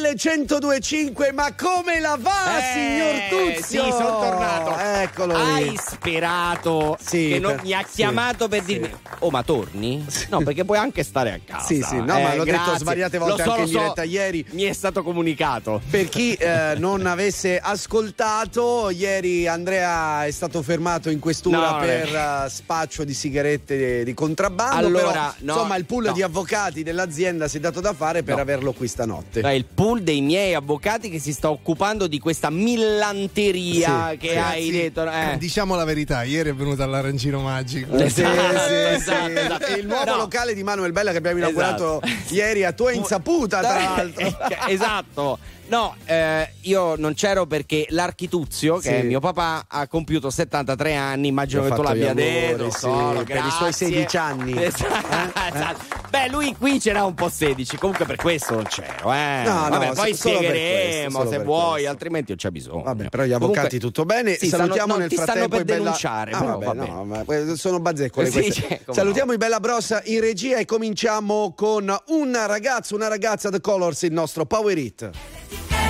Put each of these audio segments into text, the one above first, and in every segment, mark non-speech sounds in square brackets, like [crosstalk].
RTL 1025, ma come la va, Eh, signor Tuzio? Sì, sono tornato. Eccolo lì. Hai sperato Sì, che non per- mi ha sì, chiamato per sì. dirmi "Oh, ma torni?" No, perché puoi anche stare a casa. Sì, sì, no, ma l'ho detto grazie. svariate Lo volte so, anche in so. diretta ieri. Mi è stato comunicato. Per chi eh, non avesse ascoltato, ieri Andrea è stato fermato in questura No, per eh, spaccio di sigarette di, contrabbando. Allora, però, no, insomma, il pool no. di avvocati dell'azienda si è dato da fare per averlo qui stanotte. È il pool dei miei avvocati che si sta occupando di questa millanteria Sì, che Ragazzi, hai detto. Eh. Diciamo la verità, ieri è venuto all'arancino magico. Eh, Esatto, sì, sì, esatto, sì. esatto. Il nuovo No. locale di Manuel Bella che abbiamo inaugurato Esatto. ieri a tua insaputa, tra [laughs] l'altro. esatto. No, eh, io non c'ero perché l'Archituzio, che Sì. è mio papà, ha compiuto 73 anni. Immagino che tu l'abbia detto. sì, solo, per i suoi grazie. 16 anni. [laughs] Esatto, esatto. Beh, lui qui c'era un po' 16. Comunque per questo non c'ero. Eh. No, no, Vabbè, so- poi spiegheremo questo, se vuoi, questo. altrimenti non c'è bisogno. Vabbè, però gli avvocati Comunque- tutto bene. Sì, Salutiamo stanno- no, nel ti stanno frattempo per i Bella... denunciare, Ah, però, vabbè, va no, sono bazzeccole Sì, cioè, Salutiamo no. i Bella Brossa in regia e cominciamo con un ragazzo, una ragazza The Colors, il nostro Power It.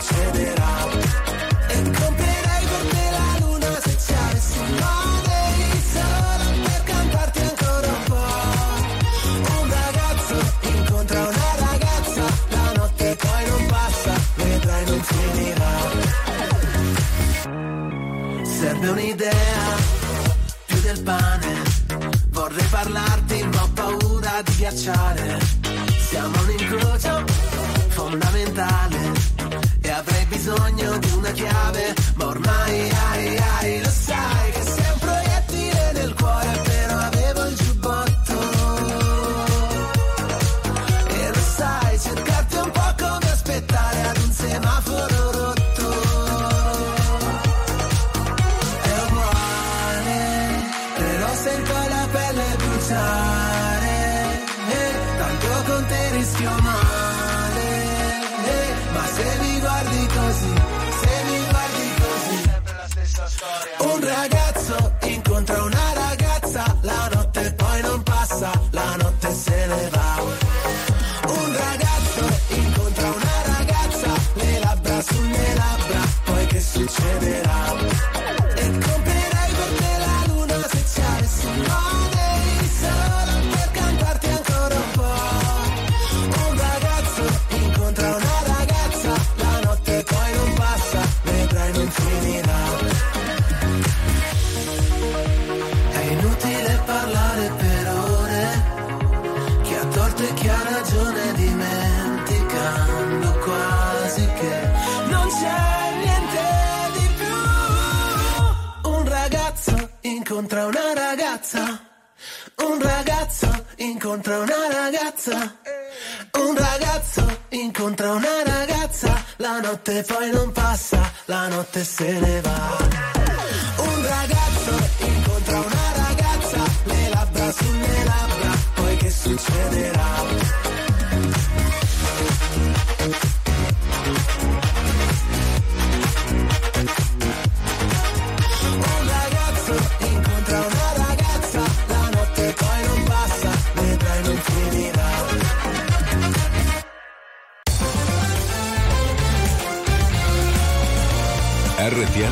Succederà? E comprerei per te la luna se ci avessi un Money solo per cantarti ancora un po'. Un ragazzo incontra una ragazza, la notte poi non passa, vedrai non finirà. Serve un'idea più del pane. Vorrei parlarti ma ho paura di ghiacciare. Siamo un incrocio fondamentale bisogno di una chiave, ma ormai incontra una ragazza, un ragazzo incontra una ragazza, la notte poi non passa, la notte se ne va. Un ragazzo incontra una ragazza, le labbra sulle labbra, poi che succederà?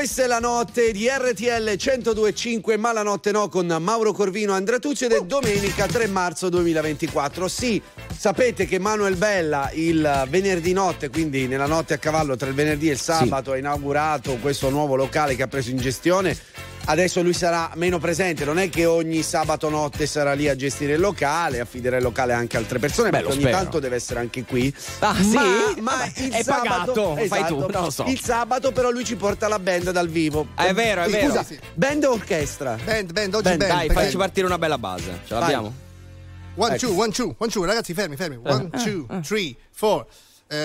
Questa è la notte di RTL 1025, ma la notte no con Mauro Corvino Andrea Tuzzi ed è domenica 3 marzo 2024. Sì, sapete che Manuel Bella il venerdì notte, quindi nella notte a cavallo tra il venerdì e il sabato, ha inaugurato questo nuovo locale che ha preso in gestione. Adesso lui sarà meno presente, non è che ogni sabato notte sarà lì a gestire il locale, affiderà il locale anche a altre persone, Beh, perché ogni spero. tanto deve essere anche qui. Ah, sì? Ma, ma Vabbè, il è sabato, pagato, fai esatto, tu, non lo so. Il sabato però lui ci porta la band dal vivo. Ah, è vero, è vero. Scusa, band o orchestra? Band, band, oggi Band, band. Dai, perché- facci partire una bella base. Ce l'abbiamo? One, Ecco. two, one, two, one, two, ragazzi, fermi, fermi. One, two, three, four. Eh,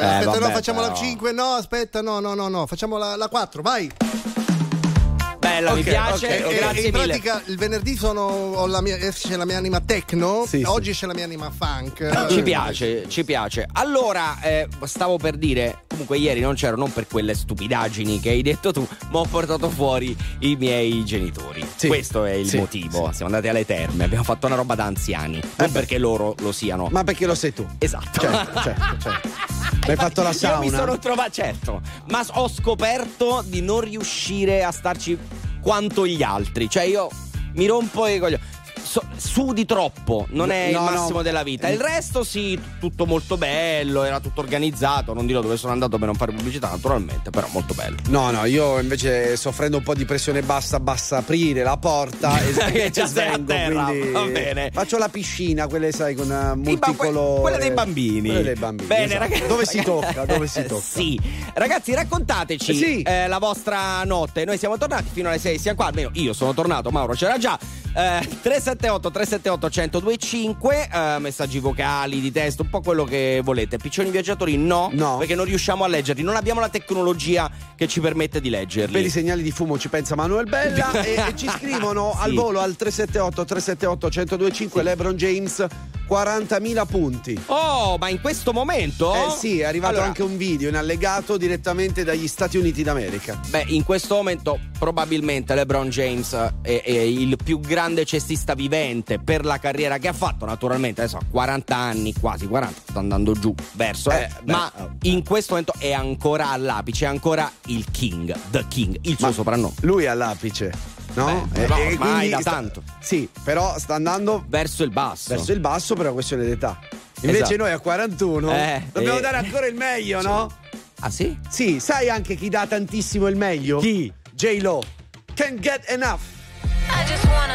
aspetta, vabbè, no, facciamo la però. 5. No, aspetta, no, no, no, no. Facciamo la, la 4, vai. Bella, mi Ok, piace. ok, ok. E- Grazie in mille. pratica il venerdì sono, la mia, esce la mia anima techno, Sì, sì. oggi c'è la mia anima funk. Ci piace, ci piace. Allora, eh, stavo per dire, comunque ieri non c'ero non per quelle stupidaggini che hai detto tu, ma ho portato fuori i miei genitori. Sì. Questo è il Sì, motivo. Siamo andati alle terme, abbiamo fatto una roba da anziani, non beh. perché loro lo siano. Ma perché lo sei tu? Esatto. Certo, certo, certo. [laughs] Mi hai fatto la Io mi sauna? sono trovato, certo, ma ho scoperto di non riuscire a starci quanto gli altri. Cioè io mi rompo i coglioni. So- sudi troppo, non è No, il no. massimo della vita. Il resto sì, tutto molto bello, era tutto organizzato. Non dirò dove sono andato per non fare pubblicità, naturalmente, però molto bello. No, no, io invece soffrendo un po' di pressione bassa, basta aprire la porta e [laughs] a svengo, terra, quindi va bene. Faccio la piscina, quelle sai con que- multicolore. quella dei bambini. Quella dei bambini. Bene, esatto. ragazzi. Dove si tocca? Dove si tocca? sì. Ragazzi, raccontateci Sì. eh, la vostra notte. Noi siamo tornati fino alle 6, siamo qua. Almeno io sono tornato, Mauro c'era già. Eh, [laughs] 378 378 1025 eh, messaggi vocali di testo, un po' quello che volete. Piccioni viaggiatori no, No. perché non riusciamo a leggerli, non abbiamo la tecnologia che ci permette di leggerli. Per i segnali di fumo ci pensa Manuel Bella [laughs] e, e ci scrivono Sì. al volo al 378 378 1025 LeBron James 40.000 punti. Oh, ma in questo momento? Eh sì, è arrivato Allora, anche un video in allegato direttamente dagli Stati Uniti d'America. Beh, in questo momento probabilmente LeBron James è, è il più grande cestista vivente per la carriera che ha fatto, naturalmente adesso ha 40 anni, quasi 40, sta andando giù verso, eh, Eh, beh, ma eh. in questo momento è ancora all'apice, è ancora il King, The King, il suo Ma soprannome. Lui è all'apice, no? Beh, no, ormai da tanto. Sì, però sta andando Verso il basso. verso il basso per una questione d'età. Invece Esatto. noi a 41 Eh, dobbiamo eh. dare ancora il meglio, no? Ah sì? Sì, sai anche chi dà tantissimo il meglio? Chi? J-Lo. Can't get enough. I just wanna,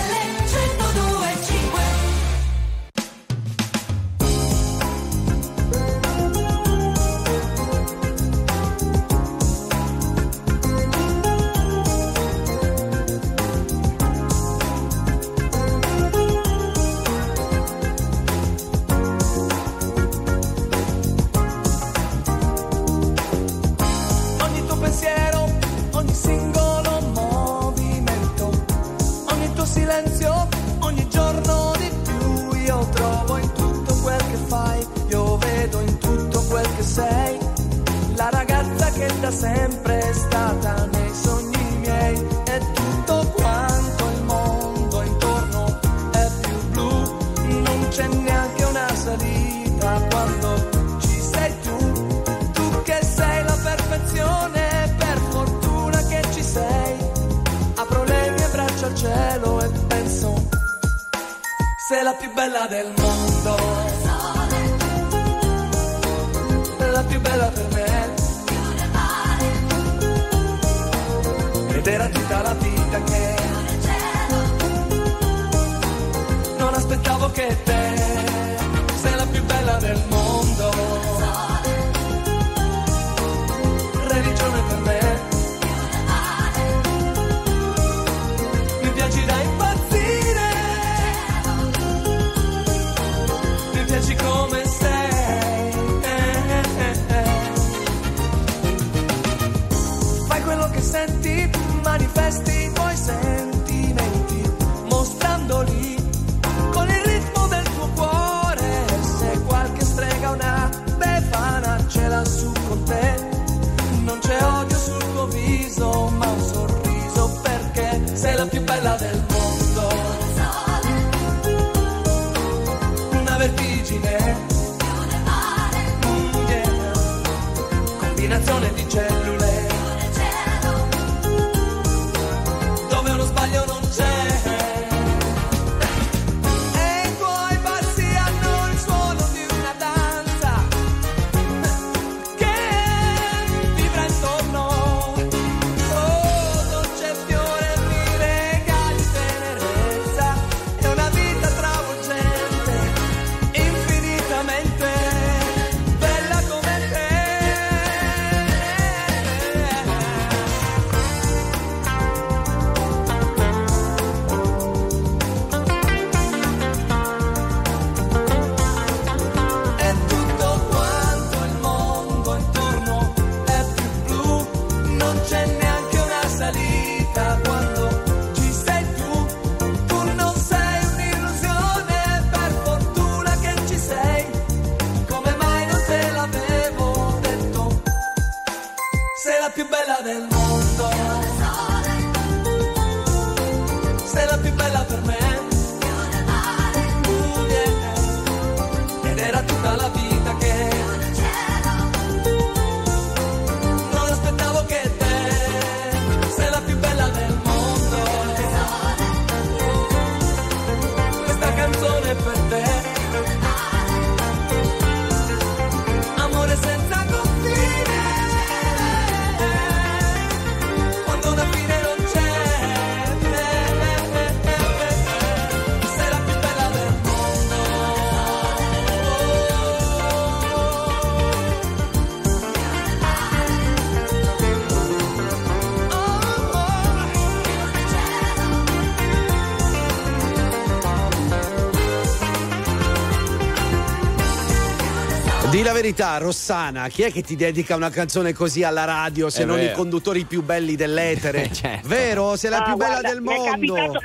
verità, Rossana, chi è che ti dedica una canzone così alla radio se È non i vero. conduttori più belli dell'etere? [laughs] Certo. Vero? Sei la Ah, più bella guarda, del mondo. capitato-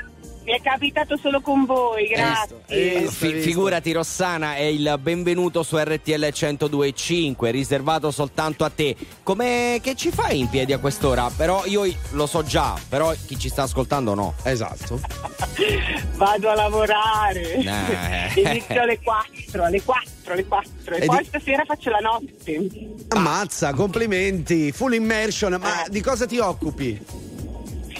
Mi è capitato solo con voi, grazie. Eh, visto, Fi- visto. figurati Rossana, è il benvenuto su RTL 1025, riservato soltanto a te. Come che ci fai in piedi a quest'ora? Però io lo so già, però chi ci sta ascoltando no. Esatto. Vado a lavorare. Eh. [laughs] Inizio alle 4, alle 4, alle 4. E, E poi di- stasera faccio la notte. Ammazza, complimenti, full immersion. Ma Eh. di cosa ti occupi?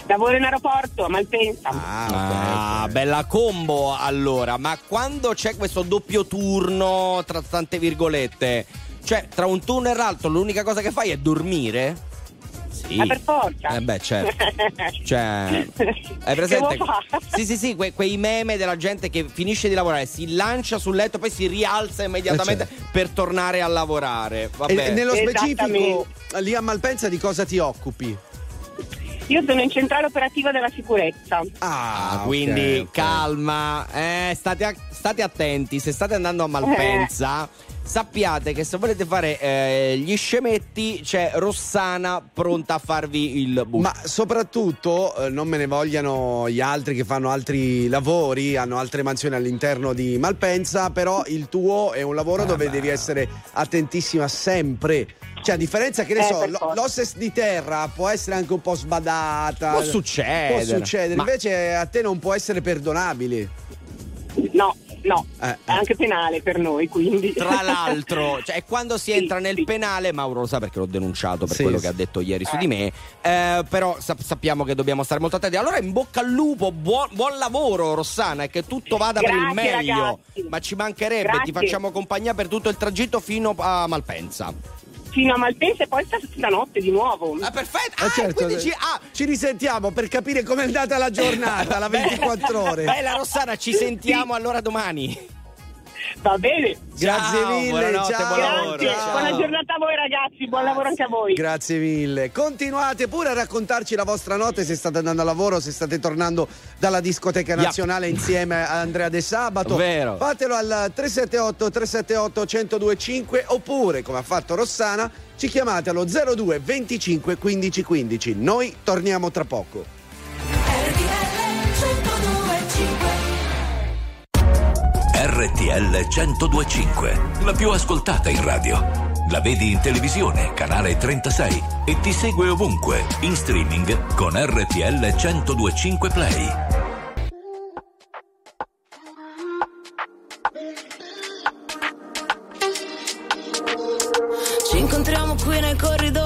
Lavoro in aeroporto a Malpensa. Ah, bella combo allora, ma quando c'è questo doppio turno, tra tante virgolette, Cioè, tra un turno e l'altro l'unica cosa che fai è dormire? Sì. Ma per forza. Eh beh, certo. [laughs] Cioè, hai presente? Sì, sì, sì, que- quei meme della gente che finisce di lavorare, si lancia sul letto, poi si rialza immediatamente Eh, certo. per tornare a lavorare. Vabbè. E nello specifico, lì a Malpensa di cosa ti occupi? Io sono in centrale operativa della sicurezza. Ah, Ah, quindi ok, ok. calma, eh, state, a- state attenti, se state andando a Malpensa, sappiate che se volete fare eh, gli scemetti c'è Rossana pronta a farvi il buco. Ma soprattutto eh, non me ne vogliano gli altri che fanno altri lavori, hanno altre mansioni all'interno di Malpensa, però il tuo è un lavoro dove devi essere attentissima sempre. Cioè, a differenza che ne Eh, so, per lo- forza. l'hostess di terra può essere anche un po' sbadata. Può succedere. Può succedere, Ma- invece a te non può essere perdonabile. No, no, Eh, è anche penale per noi, quindi. Tra l'altro, [laughs] cioè, quando si Sì, entra nel sì. penale, Mauro lo sa perché l'ho denunciato per Sì, quello sì. che ha detto ieri su di me. eh, però sap- sappiamo che dobbiamo stare molto attenti. Allora, in bocca al lupo, buon, buon lavoro, Rossana, e che tutto vada per il Grazie, meglio. ragazzi. Ma ci mancherebbe, ti Grazie. facciamo compagnia per tutto il tragitto fino a Malpensa. Fino a Malpensa e poi sta- stanotte di nuovo. Ah, perfetto. Eh, Ah, certo, quindi ci, ah, ci risentiamo per capire com'è andata la giornata, la [laughs] 24 ore. Bella Rossana, ci sentiamo allora domani. Va bene. Grazie Ciao, mille, buonanotte, ciao. buon lavoro, Grazie. ciao. Buona giornata a voi ragazzi, buon lavoro anche a voi. Grazie mille. Continuate pure a raccontarci la vostra notte se state andando a lavoro, se state tornando dalla discoteca Yep. nazionale insieme a Andrea De Sabato. Vero. Fatelo al 378 378 1025 oppure, come ha fatto Rossana, ci chiamate allo 02 25 15 15. Noi torniamo tra poco. RTL 1025, la più ascoltata in radio. La vedi in televisione, canale 36 e ti segue ovunque, in streaming con RTL 1025 Play. Ci incontriamo qui nei corridoi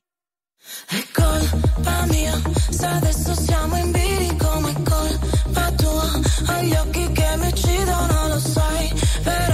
È colpa mia, se adesso siamo in bilico, ma è colpa tua. Ho gli occhi che mi uccidono, lo sai, però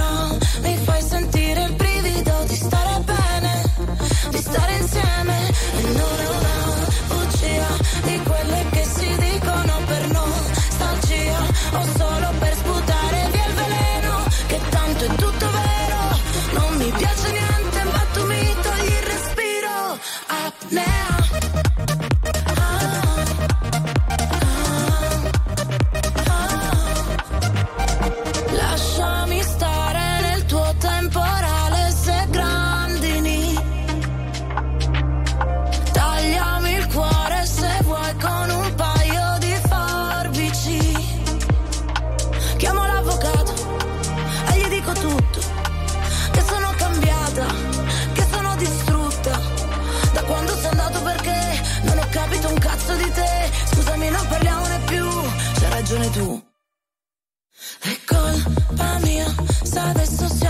se adesso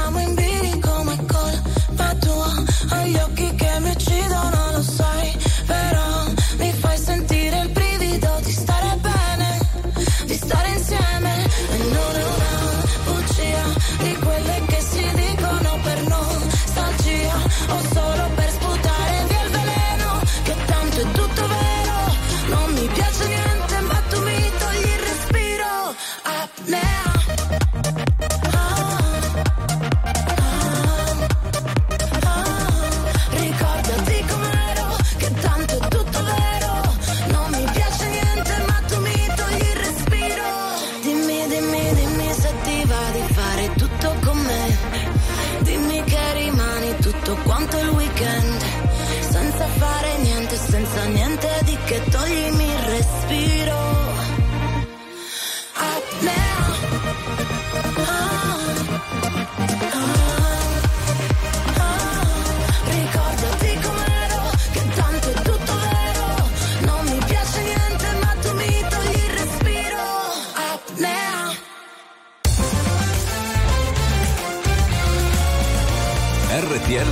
tutto quanto il weekend. Senza fare niente, senza niente di che toglimi il respiro.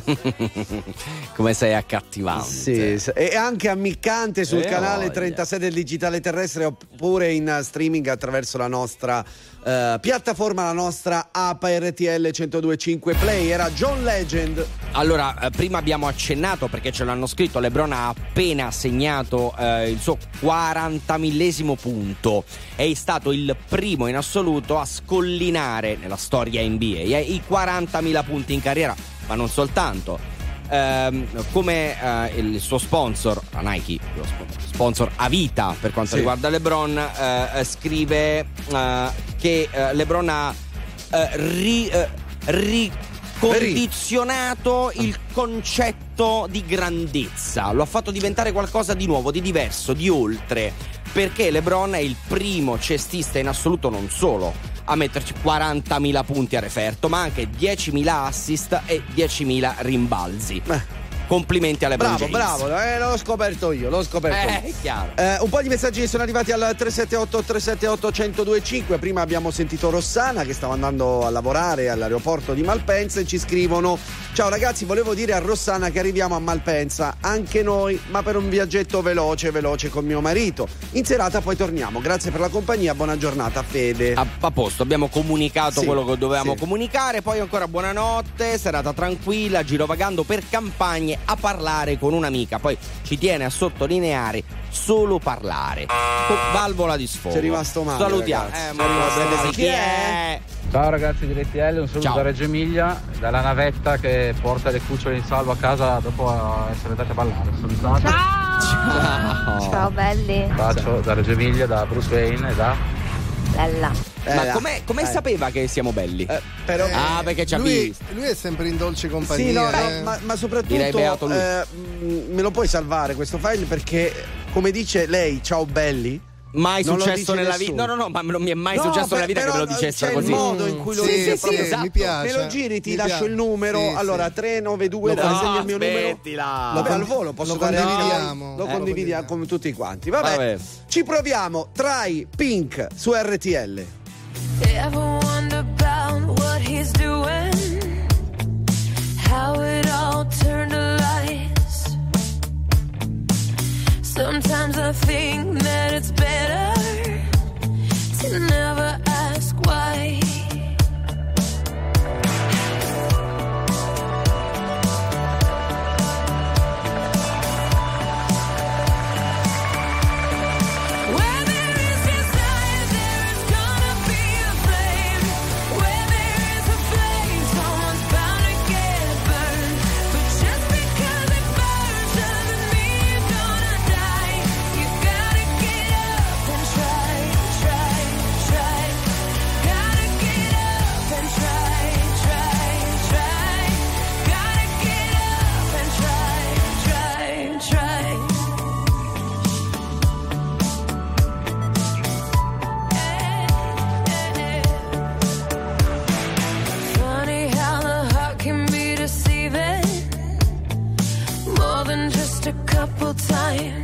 [laughs] Come sei accattivante. Sì, e anche ammiccante sul Eh, canale voglia. 36 del digitale terrestre oppure in streaming attraverso la nostra eh, piattaforma, la nostra app RTL 1025 Play. Era John Legend. Allora, eh, prima abbiamo accennato perché ce l'hanno scritto, Lebron ha appena segnato eh, il suo 40 millesimo punto. È stato il primo in assoluto a scollinare nella storia NBA eh, i 40.000 punti in carriera, ma non soltanto. Ehm, come eh, il suo sponsor, la Nike, lo sp- sponsor a vita per quanto Sì. riguarda LeBron, eh, eh, scrive eh, che eh, LeBron ha eh, ri- ricondizionato il concetto di grandezza, lo ha fatto diventare qualcosa di nuovo, di diverso, di oltre. Perché LeBron è il primo cestista in assoluto, non solo a metterci 40.000 punti a referto, ma anche 10.000 assist e 10.000 rimbalzi. Complimenti alle Bravo, James. bravo, eh, l'ho scoperto io, l'ho scoperto Eh, io. è chiaro. Eh, un po' di messaggi sono arrivati al 378 378 1025. Prima abbiamo sentito Rossana che stava andando a lavorare all'aeroporto di Malpensa e ci scrivono: Ciao ragazzi, volevo dire a Rossana che arriviamo a Malpensa, anche noi, ma per un viaggetto veloce, veloce con mio marito. In serata poi torniamo. Grazie per la compagnia, buona giornata, Fede. A, a posto, abbiamo comunicato Sì, quello che dovevamo sì. comunicare, poi ancora buonanotte, serata tranquilla, girovagando per campagne a parlare con un'amica, poi ci tiene a sottolineare solo parlare. Con valvola di sfogo. Sei rimasto male, Salutiamo. ragazzi. Eh, ma rimasto vedete male. chi è? Ciao ragazzi di RTL, un saluto Ciao. da Reggio Emilia, dalla navetta che porta le cucciole in salvo a casa dopo essere andate a ballare. Salutate. Ciao. Ciao belli, Un bacio da Reggio Emilia, da Bruce Wayne e da... bella. Eh, Ma com'è, com'è Eh. sapeva che siamo belli? Eh, però Ah, perché ci ha lui, visto. lui è sempre in dolce compagnia. Sì, no, no, eh. ma, ma soprattutto Direi beato lui. eh, me lo puoi salvare questo file perché, come dice lei, ciao belli. Mai Non successo nella vita. No, no, no, ma non mi è mai No, successo per- nella vita che me lo dicessero c'è così. il modo in cui lo Sì, dice sì, proprio. sì, mi piace. Me lo giri, ti Mi lascio piace. il numero. Sì, allora, sì. 392, Lo- dai, no, segni il mio numero. smettila. Vabbè, al volo posso Lo condividiamo. Lo Eh, condividiamo con tutti quanti. Vabbè, Vabbè. ci proviamo. Try Pink su RTL. Ever wonder about what he's doing? How it all turned to lies. Sometimes I think that it's better to never ask why. mine.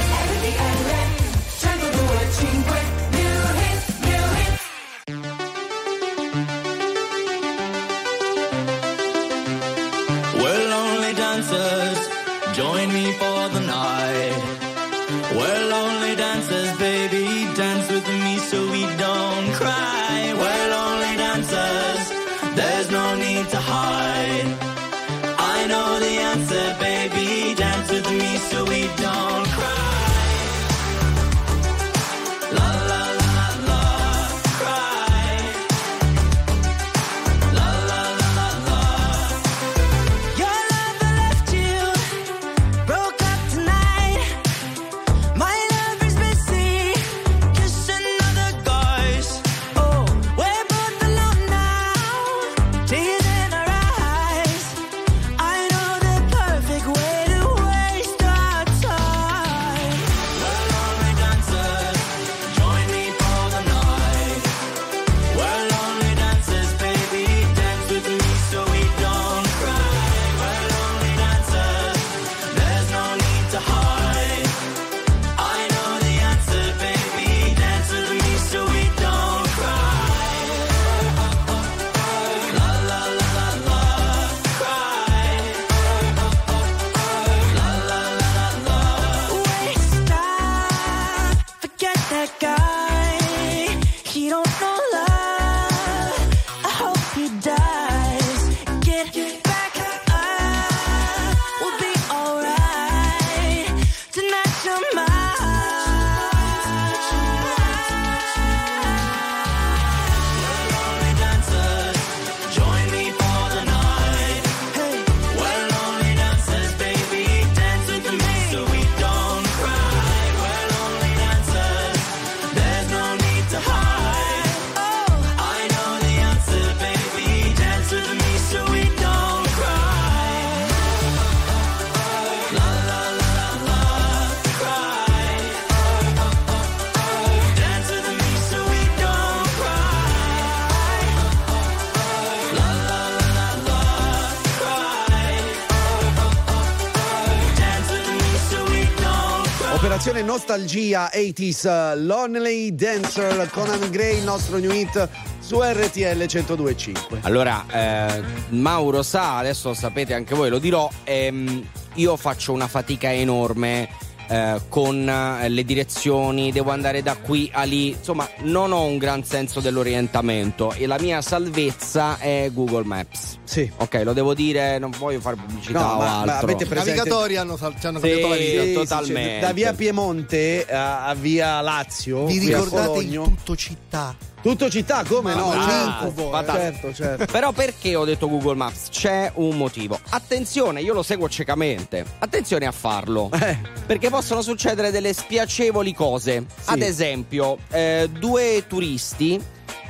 Nostalgia 80s uh, Lonely Dancer Conan Gray, il nostro new hit su RTL 1025. Allora, eh, Mauro sa, adesso lo sapete anche voi, lo dirò, ehm, io faccio una fatica enorme eh, con eh, le direzioni, devo andare da qui a lì, insomma non ho un gran senso dell'orientamento e la mia salvezza è Google Maps. Sì. Ok, lo devo dire, non voglio fare pubblicità No, o ma- ma altro. I presente- navigatori hanno, sal- ci hanno Sì, cambiato la vita. sì, cioè, totalmente. da via Piemonte a, a via Lazio, Vi ricordate Cologno. tutto città? Tutto città, come no? Mamma mia, Certo, incubo, fantastico. certo, certo. Però perché ho detto Google Maps? C'è un motivo. Attenzione, io lo seguo ciecamente. Attenzione a farlo. Eh. Perché possono succedere delle spiacevoli cose. Ad esempio, eh, due turisti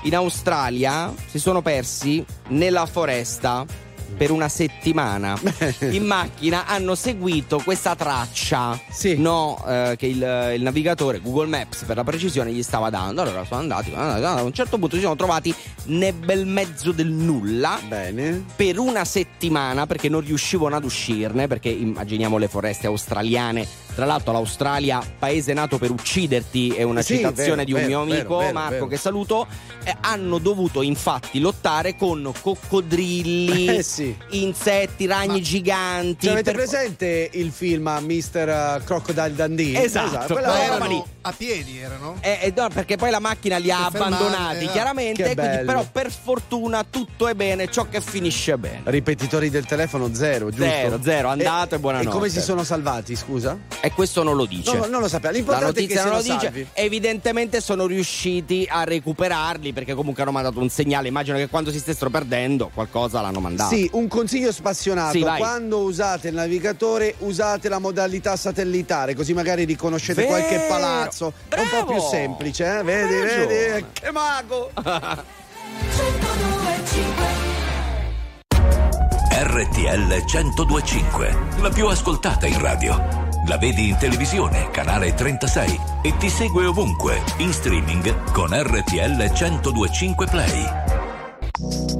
in Australia si sono persi nella foresta per una settimana. [laughs] In macchina hanno seguito questa traccia. No, eh, che il, il navigatore Google Maps per la precisione gli stava dando. Allora sono andati a un certo punto si sono trovati nel bel mezzo del nulla. Per una settimana perché non riuscivano ad uscirne perché immaginiamo le foreste australiane tra l'altro l'Australia paese nato per ucciderti è una Sì, citazione vero, di un vero, mio amico vero, Marco che saluto eh, hanno dovuto infatti lottare con coccodrilli [laughs] Eh sì. insetti ragni giganti Cioè, avete per- presente il film Mr. Crocodile Dundee? Esatto, quella ma roba erano lì. A piedi erano? Eh, eh, no, perché poi la macchina li ha Si fermava, abbandonati eh. chiaramente quindi, però per fortuna tutto è bene ciò che finisce bene Ripetitori del telefono zero, giusto? Zero, zero, andato e buonanotte. E come si sono salvati, scusa? e questo non lo dice No, non lo sappiamo. la L'importante è che notizia non lo dice salvi. evidentemente sono riusciti a recuperarli perché comunque hanno mandato un segnale immagino che quando si stessero perdendo qualcosa l'hanno mandato Sì, un consiglio spassionato. Sì. Quando usate il navigatore, usate la modalità satellitare, così magari riconoscete Vero. qualche palazzo cazzo. Bravo. È un po' più semplice, eh? vedi, vedi, che mago. [laughs] RTL 1025, la più ascoltata in radio. La vedi in televisione, canale 36 e ti segue ovunque, in streaming con RTL 1025 Play.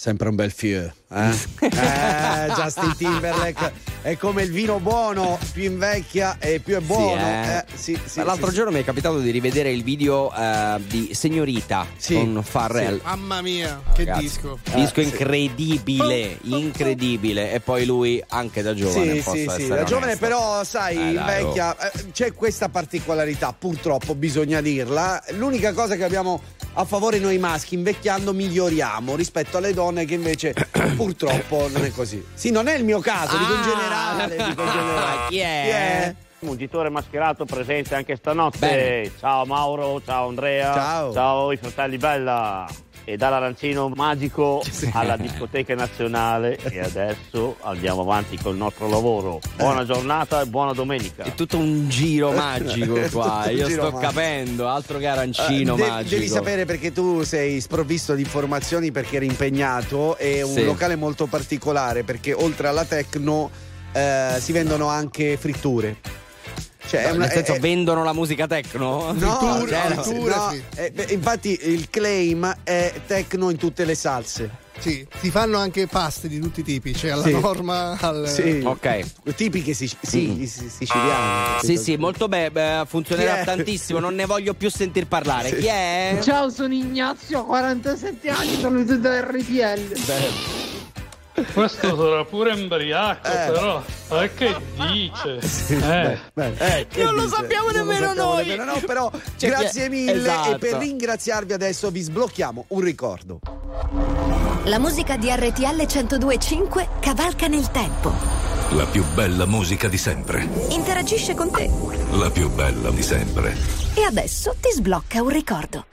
Sempre un bel fieu, eh? [laughs] eh? Justin Timberlake è come il vino buono, più invecchia e più è buono. Sì, eh. Eh, sì, L'altro sì, giorno mi è capitato di rivedere il video eh, di Signorita con Farrell. Mamma mia, ah, che ragazzi, disco! Disco eh, incredibile, incredibile. E poi lui anche da giovane. Sì, sì, sì. Da giovane, però, sai, eh, invecchia. Oh. C'è questa particolarità, purtroppo bisogna dirla. L'unica cosa che abbiamo a favore noi maschi, invecchiando miglioriamo rispetto alle donne che invece [coughs] purtroppo non è così. Sì, non è il mio caso, ah, dico in ah. generale. Dico in generale. [laughs] Chi è? Chi è? Mugitore mascherato presente anche stanotte. Bene. Ciao Mauro, ciao Andrea. Ciao. Ciao i fratelli Bella e dall'arancino magico [laughs] sì. alla discoteca nazionale e adesso andiamo avanti col nostro lavoro. Buona giornata e buona domenica. È tutto un giro [laughs] magico qua, io sto magico. capendo, altro che arancino uh, de- magico. Devi sapere perché tu sei sprovvisto di informazioni perché eri impegnato, è un sì. locale molto particolare perché oltre alla tecno eh, si vendono anche fritture. Cioè, No, una- nel senso, è- vendono la musica techno? No, [laughs] Fritture, cioè, no, fritture, no, sì. eh, beh, infatti il claim è techno in tutte le salse. Sì, si fanno anche paste di tutti i tipi, cioè alla Sì. norma, al... Sì. Ok. Tipiche sic- sì, sì, siciliane. Sì, sì, molto bene, funzionerà tantissimo, non ne voglio più sentir parlare. Chi è? Ciao, sono Ignazio, 47 anni, sono di RTL. Questo sarà pure embriaco, Eh. però. Ma che dice? Beh, eh, che Non lo dice? sappiamo Non lo nemmeno sappiamo noi. nemmeno, no, però Cioè, grazie mille Esatto. e per ringraziarvi adesso vi sblocchiamo un ricordo. La musica di RTL 1025 cavalca nel tempo. La più bella musica di sempre. Interagisce con te. La più bella di sempre. E adesso ti sblocca un ricordo.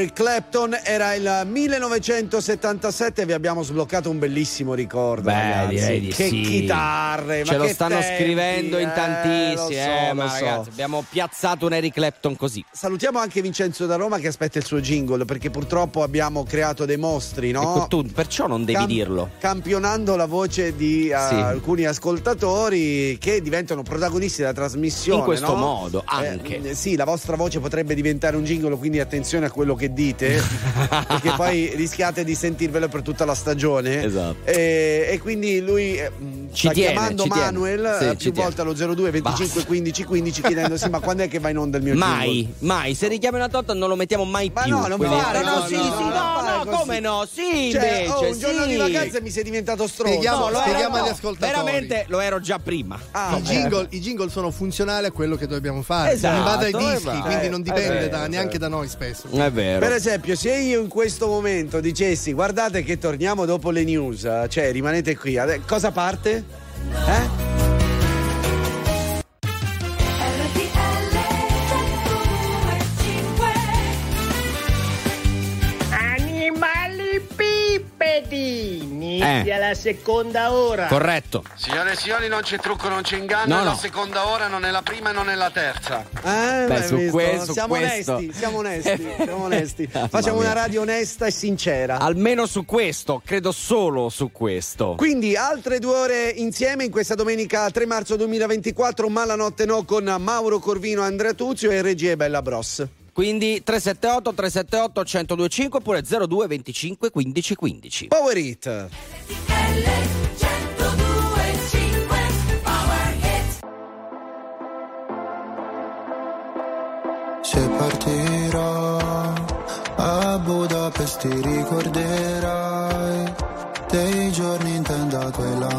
Eric Clapton, era il 1977 vi abbiamo sbloccato un bellissimo ricordo. Beh, che sì. chitarre, Ce lo stanno tempi, scrivendo in eh, tantissimi. lo so, eh, ma so. ragazzi, abbiamo piazzato un Eric Clapton così. Salutiamo anche Vincenzo da Roma che aspetta il suo jingle perché purtroppo abbiamo creato dei mostri, no? Ecco, tu perciò non devi Cam- dirlo. Campionando la voce di eh, Sì. alcuni ascoltatori che diventano protagonisti della trasmissione. In questo no? modo, anche. Eh, sì, la vostra voce potrebbe diventare un jingle, quindi attenzione a quello che dite, [laughs] perché poi rischiate di sentirvelo per tutta la stagione. Esatto. E, e quindi lui eh, mh, Ci sta tiene, chiamando ci. Manuel Sì, eh, ci più tiene. volte allo 02 25 Basta. 15 15 chiedendosi ma quando è che va in onda il mio jingle? Mai, mai. Se richiami una torta non lo mettiamo mai Ma più. no, non Quindi- fare no, no, così, sì, no, sì, non no, no, come no? Sì, Cioè, invece. oh, un giorno sì. di vacanza e mi sei diventato stronzo. Spieghiamo- No, spieghiamo agli ascoltatori. Veramente lo ero già prima. Ah, I jingle, I jingle sono funzionali a quello che dobbiamo fare. Esatto, in base ai è dischi, vero. quindi non dipende da- neanche da noi spesso. È vero. Per esempio, se io in questo momento dicessi guardate che torniamo dopo le news, cioè rimanete qui, cosa parte? Eh? Pippedi, inizia Eh. la seconda ora. Corretto. Signore e signori, non c'è trucco, non c'è inganno, No, è la no. seconda ora, non è la prima e non è la terza. Eh, Beh, su questo- siamo questo. onesti, siamo onesti, [laughs] siamo onesti. Facciamo una radio onesta e sincera. Almeno su questo, credo solo su questo. Quindi altre due ore insieme in questa domenica 3 marzo 2024, Malanotte No con Mauro Corvino, Andrea Tuzio e regia Bella Bros. Quindi 378 378 1025 oppure 02 25 15 15. Power It. Se partirò a Budapest ti ricorderai dei giorni in tenda quella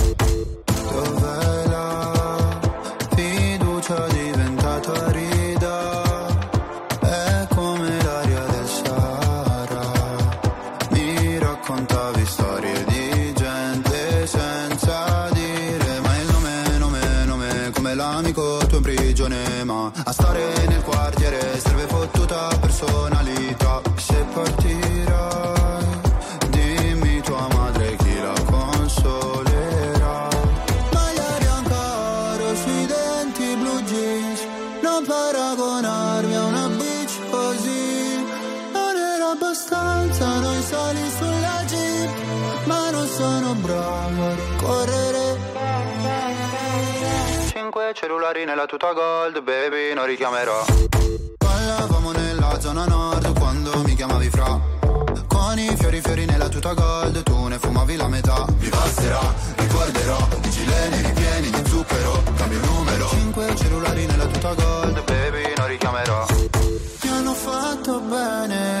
Cellulari nella tuta gold baby non richiamerò. Parlavamo nella zona nord quando mi chiamavi fra. Con i fiori fiori nella tuta gold tu ne fumavi la metà. Mi passerà, ricorderò, i gileni ripieni di zucchero, cambio numero. Cinque cellulari nella tuta gold baby non richiamerò. Mi hanno fatto bene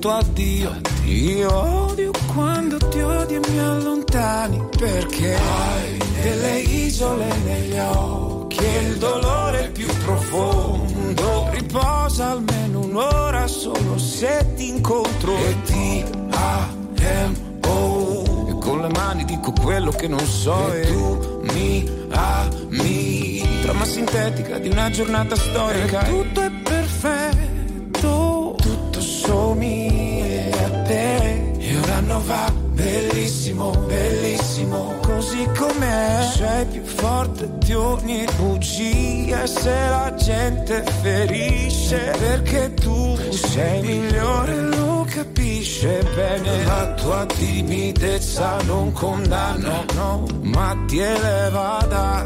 Fottuto addio. Io odio quando ti odi e mi allontani perché hai delle isole negli occhi e il dolore più profondo. Riposa almeno un'ora solo se ti incontro e ti amo e con le mani dico quello che non so e tu mi ami. Trama sintetica di una giornata storica. E tutto è anno va bellissimo bellissimo. Così com'è? Sei più forte di ogni bugia. Se la gente ferisce perché tu sei migliore? Lo capisce bene. La tua timidezza non condanna no. Ma ti eleva da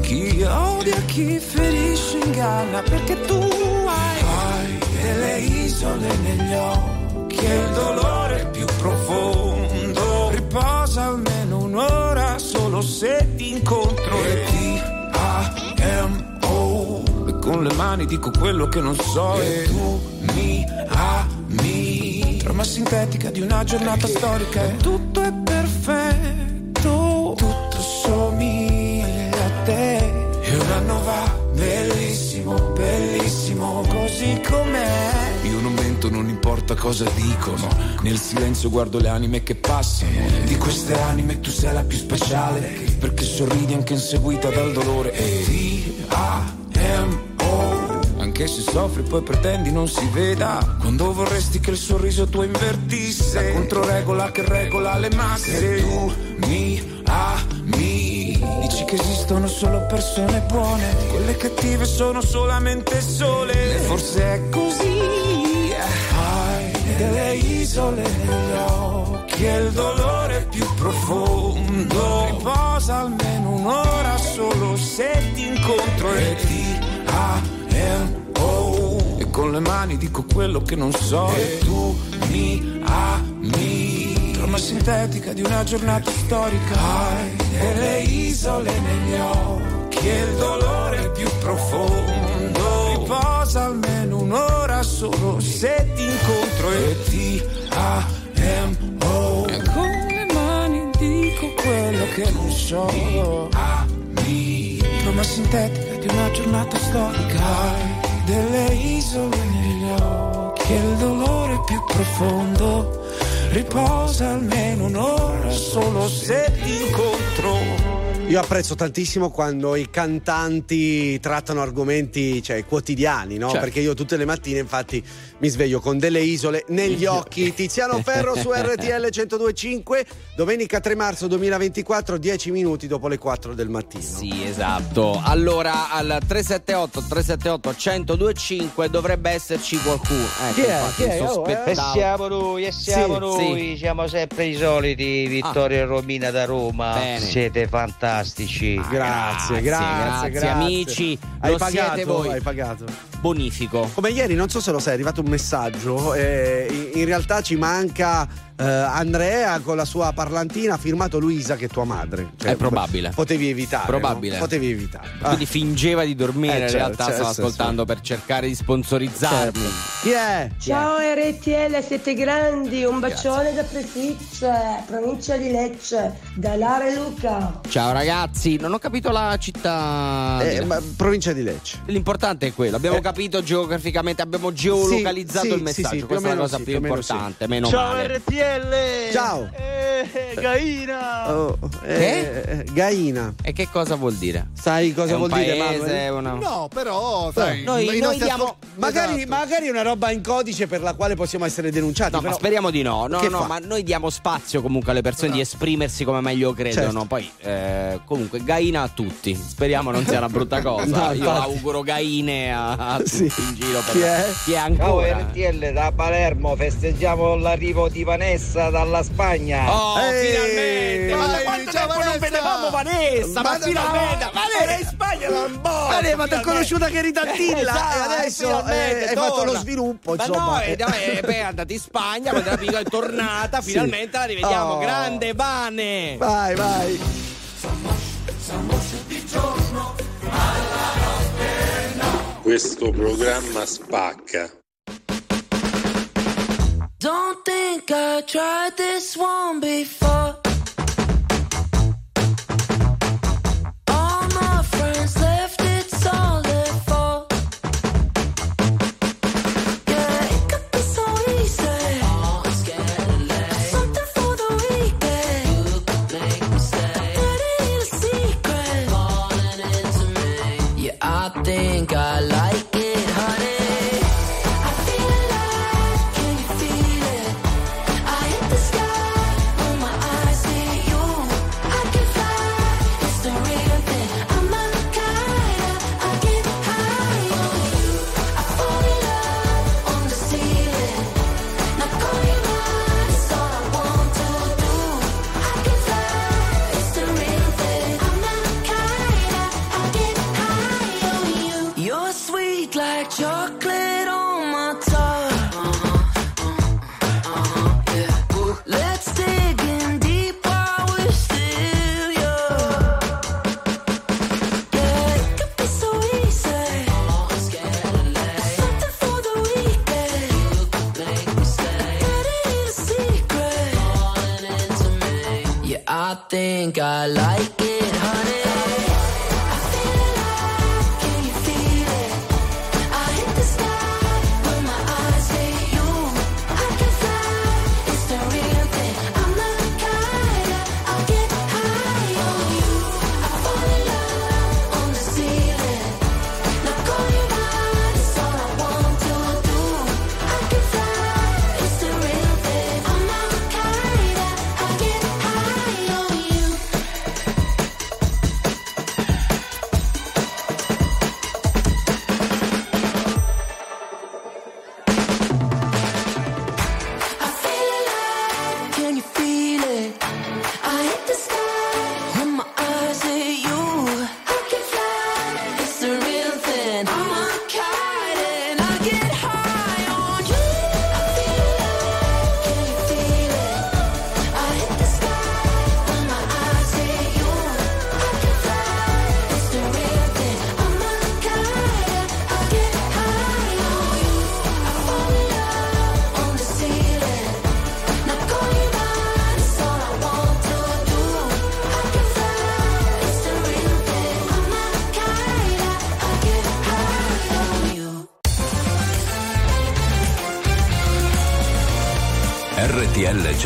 chi odia chi ferisce inganna perché tu hai, hai delle isole negli occhi e il dolore solo se ti incontro e ti amo e con le mani dico quello che non so e tu mi ami. Trama sintetica di una giornata storica e tutto è perfetto. Tutto somiglia a te. E un anno va bellissimo bellissimo così com'è importa cosa dicono. Nel silenzio guardo le anime che passano. Di queste anime tu sei la più speciale perché sorridi anche inseguita dal dolore. E ti amo anche se soffri poi pretendi non si veda. Quando vorresti che il sorriso tuo invertisse. La controregola che regola le masse. Tu mi ami. Dici che esistono solo persone buone. Quelle cattive sono solamente sole. E forse è così delle isole negli occhi E il dolore più profondo. Riposa almeno un'ora solo se ti incontro E ti amo. E con le mani dico quello che non so. E tu mi ami. Trama sintetica di una giornata storica. Hai delle isole negli occhi e il dolore più profondo. Riposa almeno un'ora solo se ti incontro e ti amo. E con le mani dico quello che non so? Trama sintetica di una giornata storica hai delle isole negli occhi e il dolore più profondo. Riposa almeno un'ora solo se ti incontro Io apprezzo tantissimo quando i cantanti trattano argomenti cioè, quotidiani, no? Certo. Perché io tutte le mattine, infatti, mi sveglio con delle isole negli occhi. Tiziano Ferro su RTL 1025, domenica 3 marzo 2024, 10 minuti dopo le 4 del mattino. Sì, esatto. Allora, al 378 378 1025 dovrebbe esserci qualcuno. Ecco, Chi è? Chi è? Oh, eh? E siamo noi, e siamo Sì, noi, sì. siamo sempre i soliti, Vittorio e Romina da Roma. Bene. Siete fantastici. Grazie, grazie, grazie, amici. Hai Lo pagato, siete voi. hai pagato. Bonifico. Come ieri, non so se lo sai, è arrivato un messaggio. eh, in realtà ci manca eh, Andrea con la sua parlantina, ha firmato Luisa, che è tua madre. Cioè, È probabile. Potevi evitare. Probabile. no? Potevi evitare. Ah. Quindi fingeva di dormire, Eh, in certo, realtà certo, stava sì, ascoltando per cercare di sponsorizzarmi. Chi è? Ciao RTL, siete grandi, un bacione da Prefizze, provincia di Lecce, da Lara e Luca. Ciao ragazzi, non ho capito la città. Eh, ma provincia di Lecce. L'importante è quello, abbiamo Eh. capito geograficamente, abbiamo geolocalizzato Sì, il sì, messaggio, sì, o questa è la cosa sì, più sì. importante, meno Ciao male. RTL, RTL! Ciao. Eh, Gaina! Oh, eh, Gaina. E che cosa vuol dire? Sai cosa È un vuol dire, paese, Manuel? una- No, però, sai, Noi- noi diamo- Magari, Esatto. magari è una roba in codice per la quale possiamo essere denunciati. No, però- ma speriamo di no. No, Che no, fa? ma noi diamo spazio comunque alle persone di esprimersi come meglio credono. Certo. Poi, eh, comunque, gaina a tutti. Speriamo non sia una brutta cosa. [laughs] No, Io infatti. auguro gaine a, a [laughs] tutti Sì. in giro. Per Chi è? Chi è Ciao ancora? RTL da Palermo, festeggiamo l'arrivo di Vanessa dalla Spagna. Oh, Ehi, finalmente! Ma da quanto ciao, tempo non Vanessa! vedevamo Vanessa? Ma, Ma- finalmente! ma- Ma era in Spagna un po'! Vale, ma ti ho conosciuta che eri tantilla Esatto, e adesso finalmente eh, hai fatto lo sviluppo, Ma insomma. no, eh, eh, beh, è andata in Spagna quando era piccola, è tornata, [laughs] Sì. finalmente la rivediamo. Oh. Grande Vane! Vai, vai. Questo programma spacca. Don't think I tried this one before.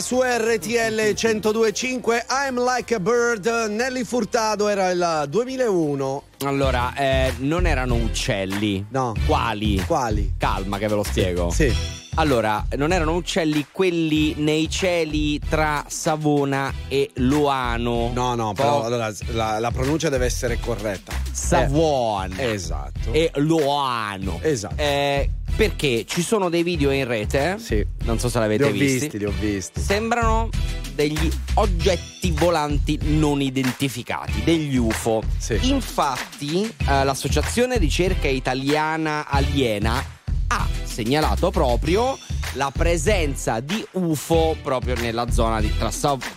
Su RTL 1025 I'm like a bird Nelly Furtado era il 2001 Allora, eh, non erano uccelli. No. Quali? Quali? Calma che ve lo spiego. Sì. Allora, non erano uccelli quelli nei cieli tra Savona e Luano. No, no, però allora la, la pronuncia deve essere corretta. Savona. Eh, esatto. E Luano. Esatto. Eh, perché ci sono dei video in rete. Sì. Non so se Li l'avete ho visti. visti, li ho visti. Sembrano degli oggetti volanti non identificati, degli UFO. Sì. Infatti, eh, l'associazione ricerca italiana Aliena ha segnalato proprio la presenza di UFO proprio nella zona di, tra,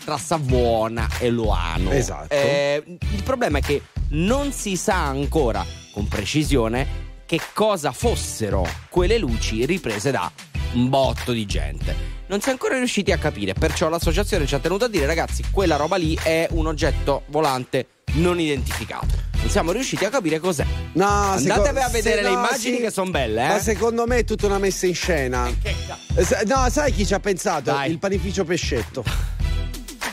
tra Savona e Luano. Esatto. Eh, il problema è che non si sa ancora con precisione che cosa fossero quelle luci riprese da un botto di gente. Non si è ancora riusciti a capire, perciò l'associazione ci ha tenuto a dire ragazzi, quella roba lì è un oggetto volante non identificato. Non siamo riusciti a capire cos'è. No, Andatevi seco- a vedere le no, immagini sì. che sono belle, eh. Ma secondo me è tutta una messa in scena. Eh, sa- No, sai chi ci ha pensato? Dai. Il panificio Pescetto.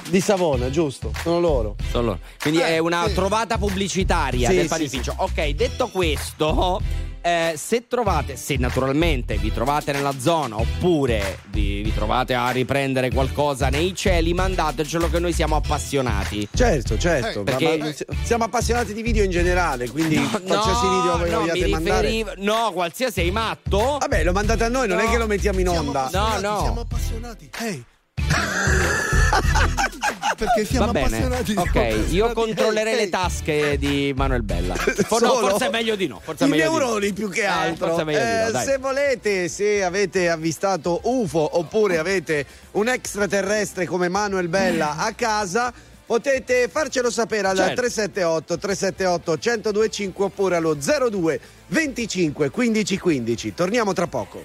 Di Savona, giusto? Sono loro. Sono loro. Quindi Eh, è una sì. trovata pubblicitaria Sì, del sì, panificio. Ok, detto questo, eh, se trovate, se naturalmente vi trovate nella zona oppure vi, vi trovate a riprendere qualcosa nei cieli, mandatecelo che noi siamo appassionati. Certo, certo. Eh, ma- perché- ma si- siamo appassionati di video in generale, quindi No, qualsiasi video voi no, vogliate mandare. riferivo- No, qualsiasi sei matto. Vabbè, lo mandate a noi, non è No. che lo mettiamo in onda. No, no. Siamo appassionati. Ehi. Perché siamo Va bene. appassionati. Ok, io controllerei Ehi, le tasche di Manuel Bella. [laughs] For- no, forse è meglio di no. Forse I di no. neuroni più che Eh, altro. no, Eh, dai. se volete, se avete avvistato UFO oppure avete un extraterrestre come Manuel Bella a casa, potete farcelo sapere al Certo. 378 378 1025 oppure allo 02 25 15 15. Torniamo tra poco.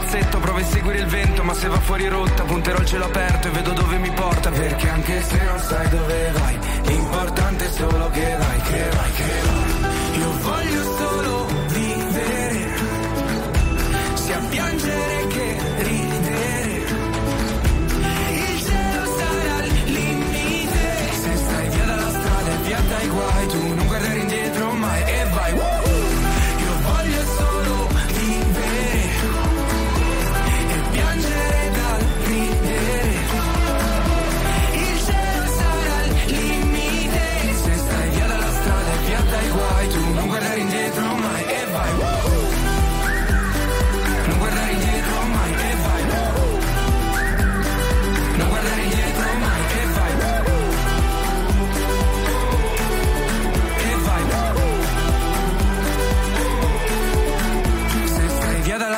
palazzetto, prova a seguire il vento, ma se va fuori rotta, punterò il cielo aperto e vedo dove mi porta. Perché anche se non sai dove vai, l'importante è solo che vai, che vai, che vai.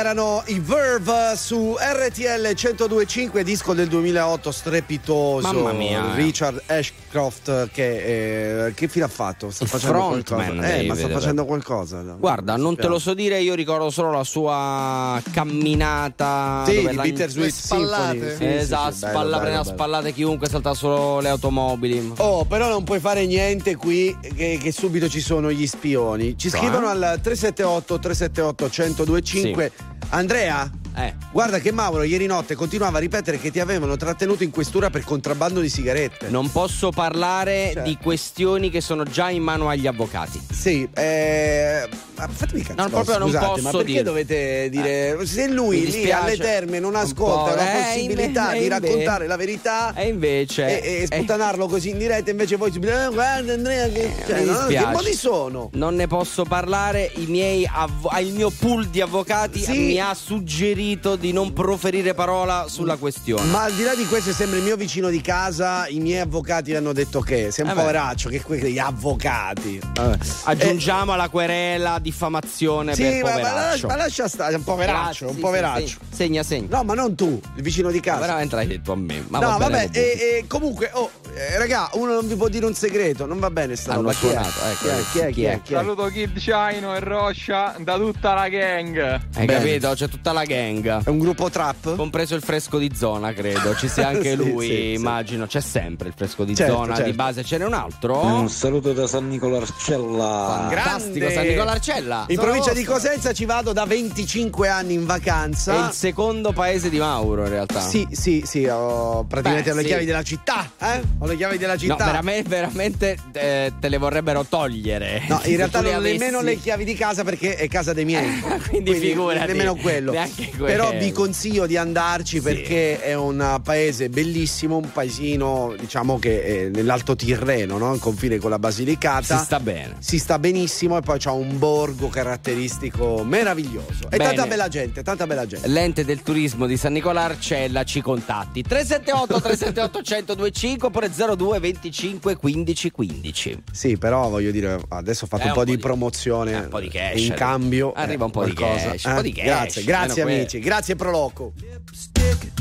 Erano i Verve su RTL 1025, disco del 2008 strepitoso. Mamma mia. Richard Ashcroft che, eh, che fine ha fatto? Sta Il facendo qualcosa. Eh, ma sta facendo qualcosa. Guarda, non te lo so dire, io ricordo solo la sua camminata. Sì, dove di Bittersweet spallate. Symphony. Sì, esatto, sì, sì, spalla, bello. spallate chiunque, salta solo le automobili. Oh, però non puoi fare niente qui che, che subito ci sono gli spioni. Ci Cioè? scrivono al 378 378 1025. Andrea? Eh. Guarda che Mauro ieri notte continuava a ripetere che ti avevano trattenuto in questura per contrabbando di sigarette. Non posso parlare Cioè. di questioni che sono già in mano agli avvocati. Sì, eh, fatemi cazzo. No, proprio non scusate, posso ma perché dire. dovete dire se lui lì alle terme non ascolta la eh, possibilità di raccontare la verità E invece. e, e sputtanarlo così in diretta invece voi "Eh, guarda Andrea che, cioè, no, che modi sono? Non ne posso parlare, i miei avvo- il mio pool di avvocati Sì. mi ha suggerito di non proferire parola sulla questione. Ma al di là di questo sembra il mio vicino di casa, i miei avvocati hanno detto che sei un Eh poveraccio, che quegli avvocati. Vabbè. Aggiungiamo alla querela diffamazione Eh, Sì, per ma, ma poveraccio. lascia, ma lascia stare, è un poveraccio, Grazie, un sì, poveraccio. sì, Segna, segna. No, ma non tu, il vicino di casa. Ma veramente l'hai detto a me. Ma no, vabbè, comunque. e, e comunque, oh, eh, raga, uno non vi può dire un segreto, non va bene sta roba. Chi è? suonato, ecco. Chi è? Chi è? Chi è? Chi è? Saluto Kid Chino e Roscia da tutta la gang. Hai Bene. capito? C'è tutta la gang. È un gruppo trap? Compreso il fresco di zona, credo. Ci sia [laughs] anche Sì, lui, sì, immagino. C'è sempre il fresco di Certo, zona. certo. Di base ce n'è un altro. Un saluto da San Nicola Arcella. Fantastico, San Nicola Arcella. In Sono provincia di vostro. Cosenza ci vado da 25 anni in È vacanza. il secondo paese di Mauro, in realtà. Sì, sì, sì, ho praticamente Beh, ho le sì. chiavi della città, eh? Ho le chiavi della No, città. veramente, veramente eh, te le vorrebbero togliere. No, in realtà non ho nemmeno le chiavi di casa perché è casa dei miei. [laughs] Quindi figurati, Nemmeno quello. quello. Però vi consiglio di andarci perché è un paese bellissimo, un paesino, diciamo che è nell'Alto Tirreno, no? Il confine con la Basilicata. Si sta bene. Si sta benissimo e poi c'ha un borgo caratteristico meraviglioso. E Bene. tanta bella gente, tanta bella gente. L'ente del turismo di San Nicola Arcella ci contatti 378 378 1025 oppure 02 25 15 15. Sì, però voglio dire, adesso ho fatto Eh, un po' un po' di di- promozione. eh, un po' di cash, In cambio. Arriva eh, un po' di qualcosa, cash, un po' di cash, Grazie, grazie amici, grazie Proloco.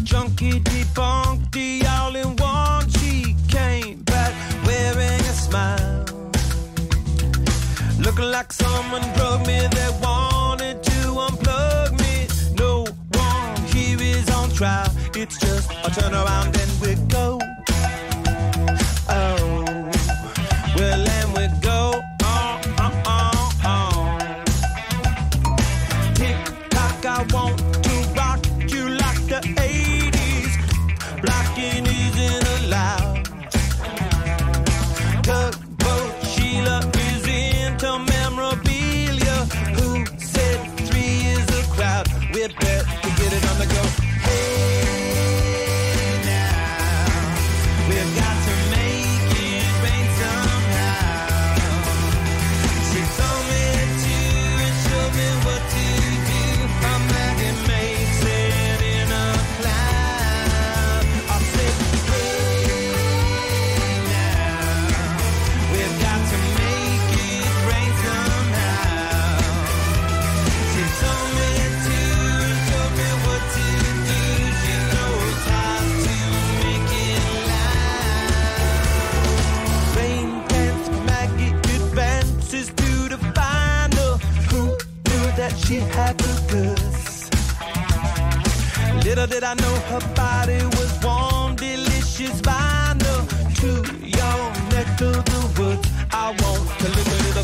Junkie debunked all in one. She came back wearing a smile. Looking like someone drugged me that wanted to unplug me. No one here is on trial. It's just a turn around and we get it on the go. She had the goods? Little did I know her body was warm, delicious vinyl. To your neck of the woods, I want to live a little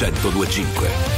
1025.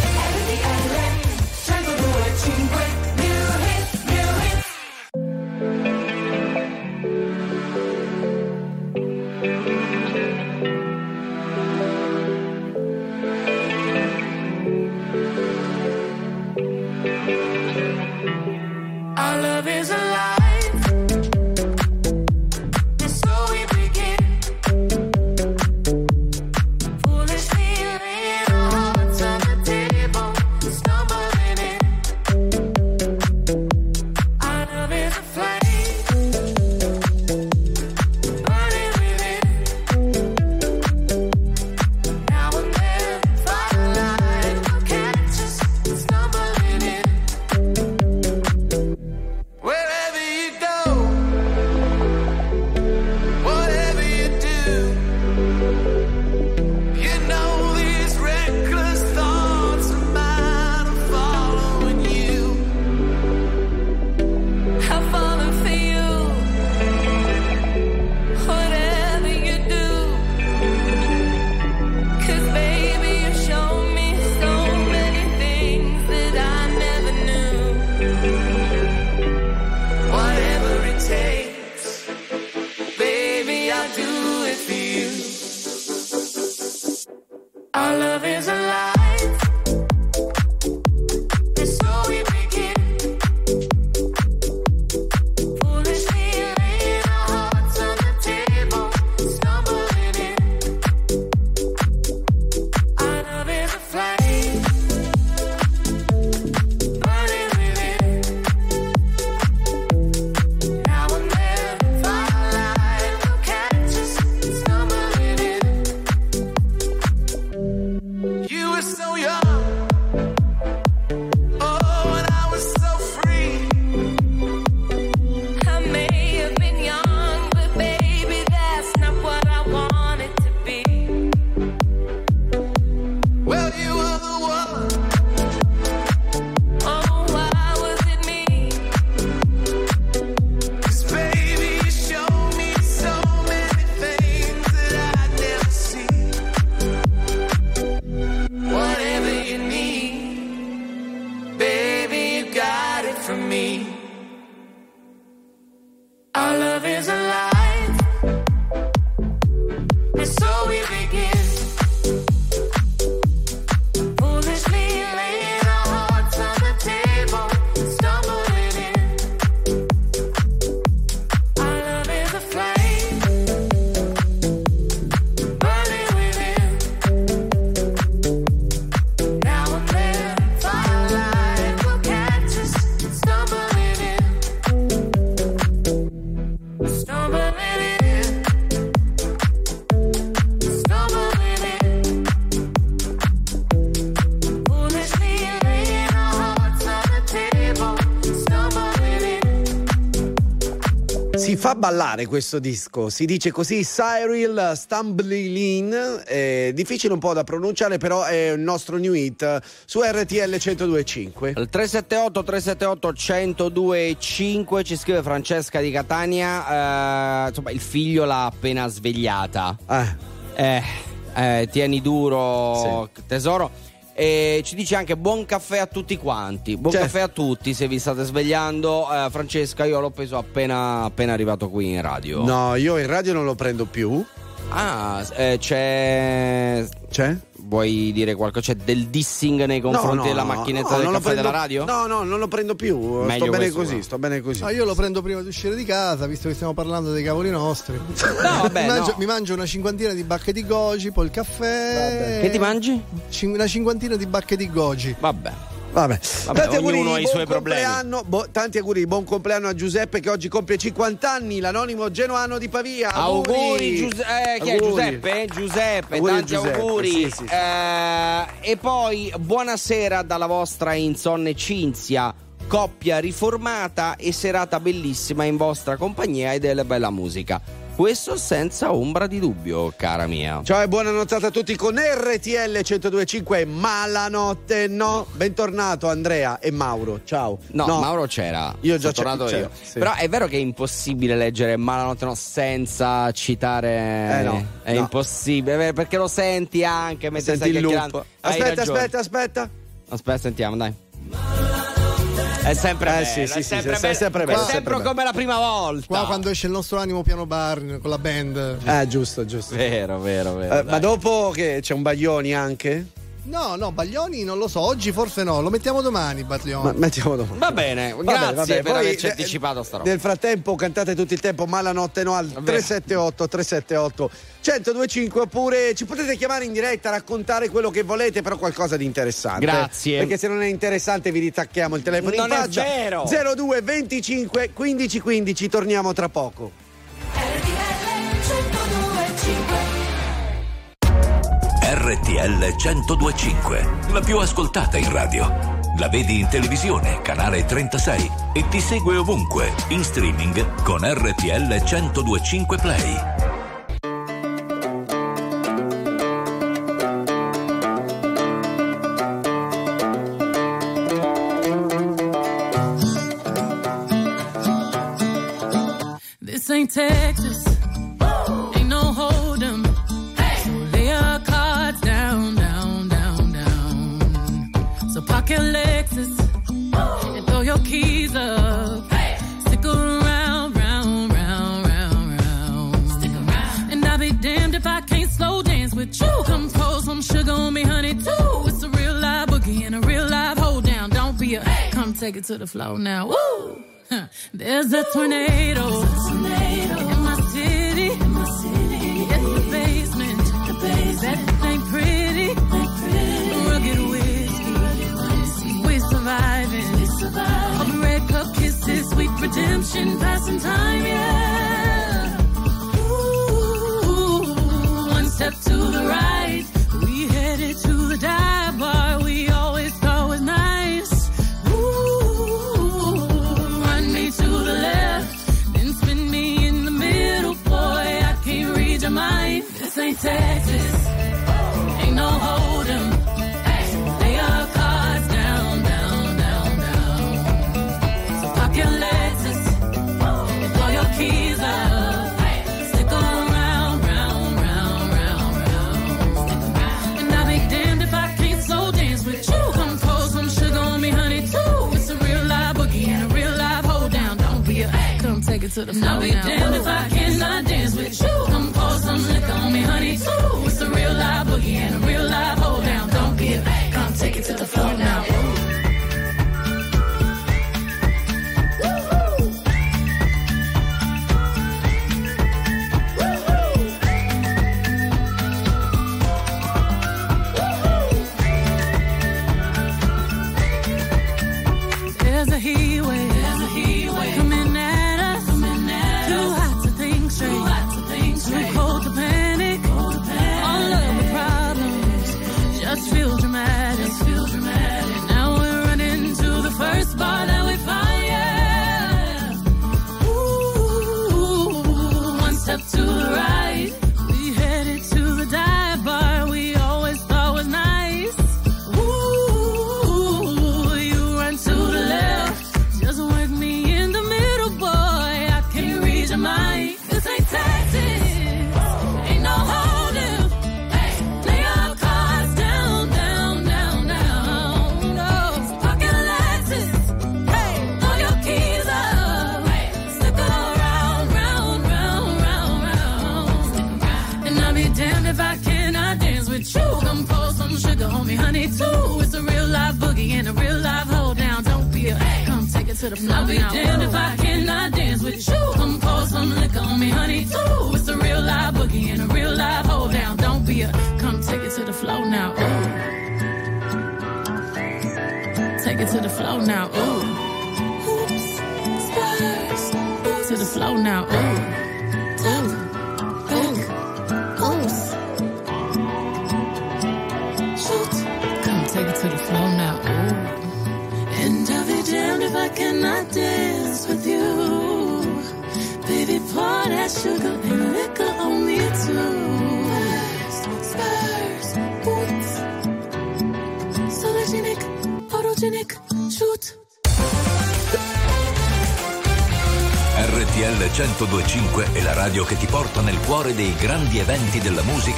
Ballare questo disco, si dice così Cyril Stumblin, è difficile un po' da pronunciare, però è il nostro new hit su RTL 1025. Al 378 378 1025 ci scrive Francesca di Catania, eh, insomma il figlio l'ha appena svegliata. Eh, eh, tieni duro tesoro. E ci dice anche buon caffè a tutti quanti. Buon Certo. caffè a tutti se vi state svegliando. Eh, Francesca, io l'ho preso appena, appena arrivato qui in radio. No, io in radio non lo prendo più. Ah, eh, c'è. C'è? Vuoi dire qualcosa? C'è del dissing nei confronti No, no, della no, macchinetta no, del caffè prendo- della radio? No, no, non lo prendo più. Meglio sto bene questo, così, no? sto bene così. Ah, io lo prendo prima di uscire di casa, visto che stiamo parlando dei cavoli nostri. vabbè, mi, mangio, no. mi mangio una cinquantina di bacche di goji, poi il caffè. Che ti mangi? Cin- una cinquantina di bacche di goji. Vabbè. Vabbè, Vabbè, tanti auguri, ognuno ha i buon suoi problemi. compleanno, bo- tanti auguri, buon compleanno a Giuseppe che oggi compie 50 anni, l'anonimo genuano di Pavia. Auguri, Giuse- eh, chi è Auguri. Giuseppe? Giuseppe, Auguri tanti Giuseppe, auguri. sì, sì, sì. Eh, e poi buonasera dalla vostra insonne Cinzia, coppia riformata e serata bellissima in vostra compagnia e della bella musica. Questo senza ombra di dubbio, cara mia. Ciao e buona nottata a tutti con RTL 1025 Malanotte no. Bentornato Andrea e Mauro. Ciao. No, Mauro c'era. Io già tornato io. sì. Però è vero che è impossibile leggere Malanotte no senza citare. Eh, no, È no. impossibile, perché lo senti anche mentre Senti stai il loop. Aspetta, aspetta, aspetta. Aspetta, sentiamo, dai. È sempre Eh, bello, sì, sì, è sì, sempre sì, bello. è sempre bello, È è sempre come la prima volta. Qua quando esce il nostro animo piano bar con la band. Eh, giusto, giusto. Vero, vero, vero. Eh, ma dopo che c'è un Baglioni anche? No, no, Baglioni non lo so, oggi forse no, lo mettiamo domani, Baglioni. Ma mettiamo domani. Va bene, Vabbè, grazie vabbè, per poi, averci eh, anticipato sta roba. Nel frattempo cantate tutto il tempo Malanotte no al 378 378 1025 oppure ci potete chiamare in diretta, raccontare quello che volete, però qualcosa di interessante. Grazie. Perché se non è interessante vi ritacchiamo il telefono Non in è faccia. vero. 02 25 15 15, torniamo tra poco. RTL 1025, la più ascoltata in radio. La vedi in televisione, canale 36 e ti segue ovunque, in streaming con RTL 1025 Play. This ain't Texas. Me, honey, too. It's a real live boogie and a real live hold down. Don't be a come take it to the floor now. Woo! Huh. There's a tornado. In my city. It's the basement. That ain't to the floor. I'll be damned if I cannot dance with you. Come pour some liquor on me, honey, too. It's a real live boogie and a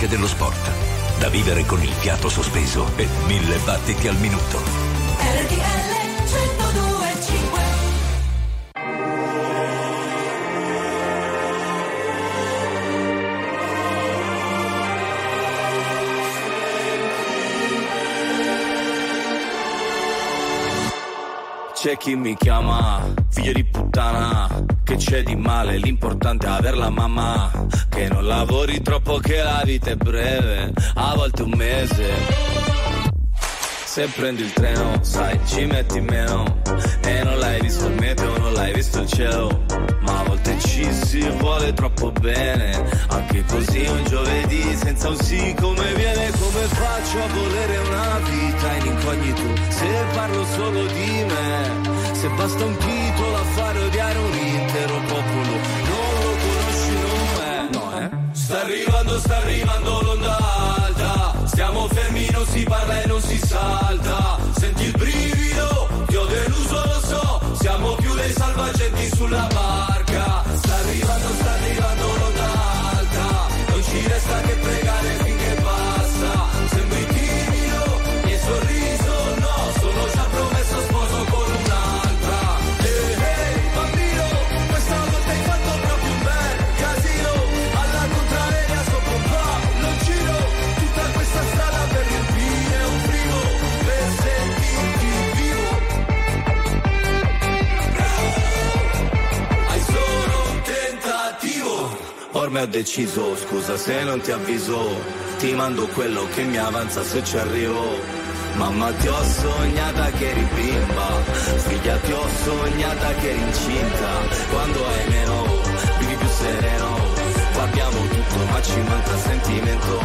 della musica e dello sport. Da vivere con il fiato sospeso e mille battiti al minuto. RTL 1025 C'è chi mi chiama figlio di puttana, che c'è di male, l'importante è aver la mamma, che non lavori troppo che la vita è breve, a volte un mese. Se prendi il treno, sai, ci metti meno, e non l'hai visto il meteo, non l'hai visto il cielo, ma a volte ci si vuole troppo bene, anche così un giovedì senza un sì come viene, come faccio a volere una vita in incognito, se parlo solo di me, se basta un titolo a fare sta arrivando l'onda alta, stiamo fermi, non si parla e non si salta, senti il brivido, ti ho deluso, lo so, siamo più dei salvagenti sulla barca, Ormai ho deciso, scusa se non ti avviso, ti mando quello che mi avanza se ci arrivo. Mamma ti ho sognata che eri bimba, figlia ti ho sognata che eri incinta, quando hai meno, vivi più sereno, qua abbiamo tutto ma ci manca sentimento,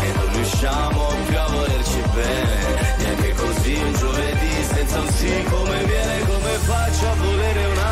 e non riusciamo più a volerci bene, neanche così un giovedì senza un sì come viene, come faccio a volere una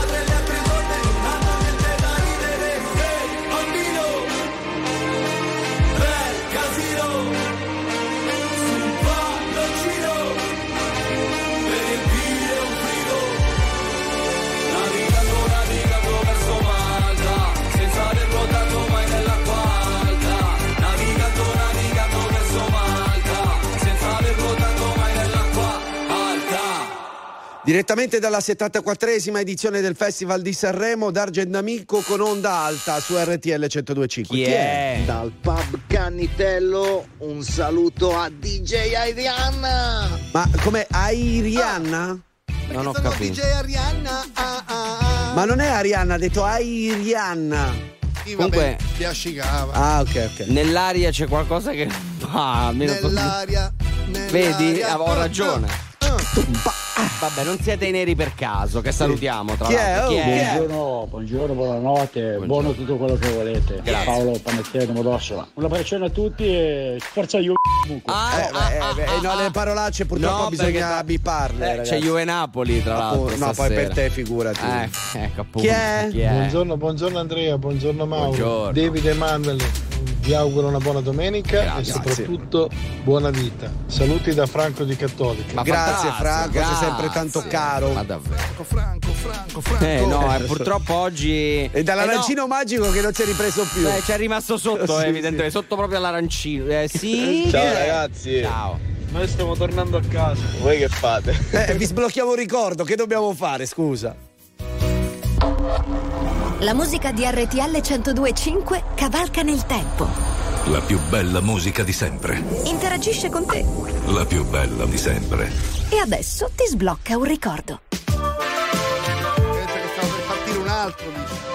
Direttamente dalla 74esima edizione del Festival di Sanremo, D'Argent Amico con onda alta su RTL 1025. Chi è? Dal pub Cannitello un saluto a DJ Arianna. Ma come Airianna? Non ho Sono capito. DJ Arianna. Ah, ah, ah. Ma non è Arianna, ha detto Airianna. Sì, Comunque- vabbè, ti ascicava. Ah, ok, ok. Nell'aria c'è qualcosa che [laughs] così. Nell'aria. nell'aria. Vedi? Avevo ragione. Ah, Vabbè, non siete i neri per caso, che salutiamo tra Chi è? l'altro. Oh, chi è? Buongiorno, buongiorno, buonanotte, buono tutto quello che volete. Grazie. Paolo Panettiere di Modosso. Un abbraccione a tutti e forza io comunque. Ah, Eh, beh, eh, beh, no, le parolacce purtroppo No, bisogna perché- biparle. Eh, c'è Juve Napoli, tra l'altro. Appunto, no, poi per te figurati. Eh, ecco appunto. Chi è? Buongiorno, buongiorno Andrea, buongiorno Mauro. Buongiorno. David Emanuele, vi auguro una buona domenica Grazie. e soprattutto buona vita. Saluti da Franco di Cattolica. Ma Grazie fantastico, Franco, sei grazie. sempre tanto caro. Ma davvero? Franco, Franco, Franco. Eh no, eh, purtroppo oggi. E dall'arancino Eh, magico che non si è ripreso più. no. Eh, c'è rimasto sotto, [laughs] Sì, eh, evidentemente, sotto proprio all'arancino. Eh, sì. [laughs] Ciao, Eh, ragazzi. Ciao. Noi stiamo tornando a casa. Voi che fate? Eh, vi sblocchiamo un ricordo, che dobbiamo fare, scusa? La musica di RTL 1025 cavalca nel tempo. La più bella musica di sempre. Interagisce con te. La più bella di sempre. E adesso ti sblocca un ricordo. Pensa che stavo per partire un altro, dice.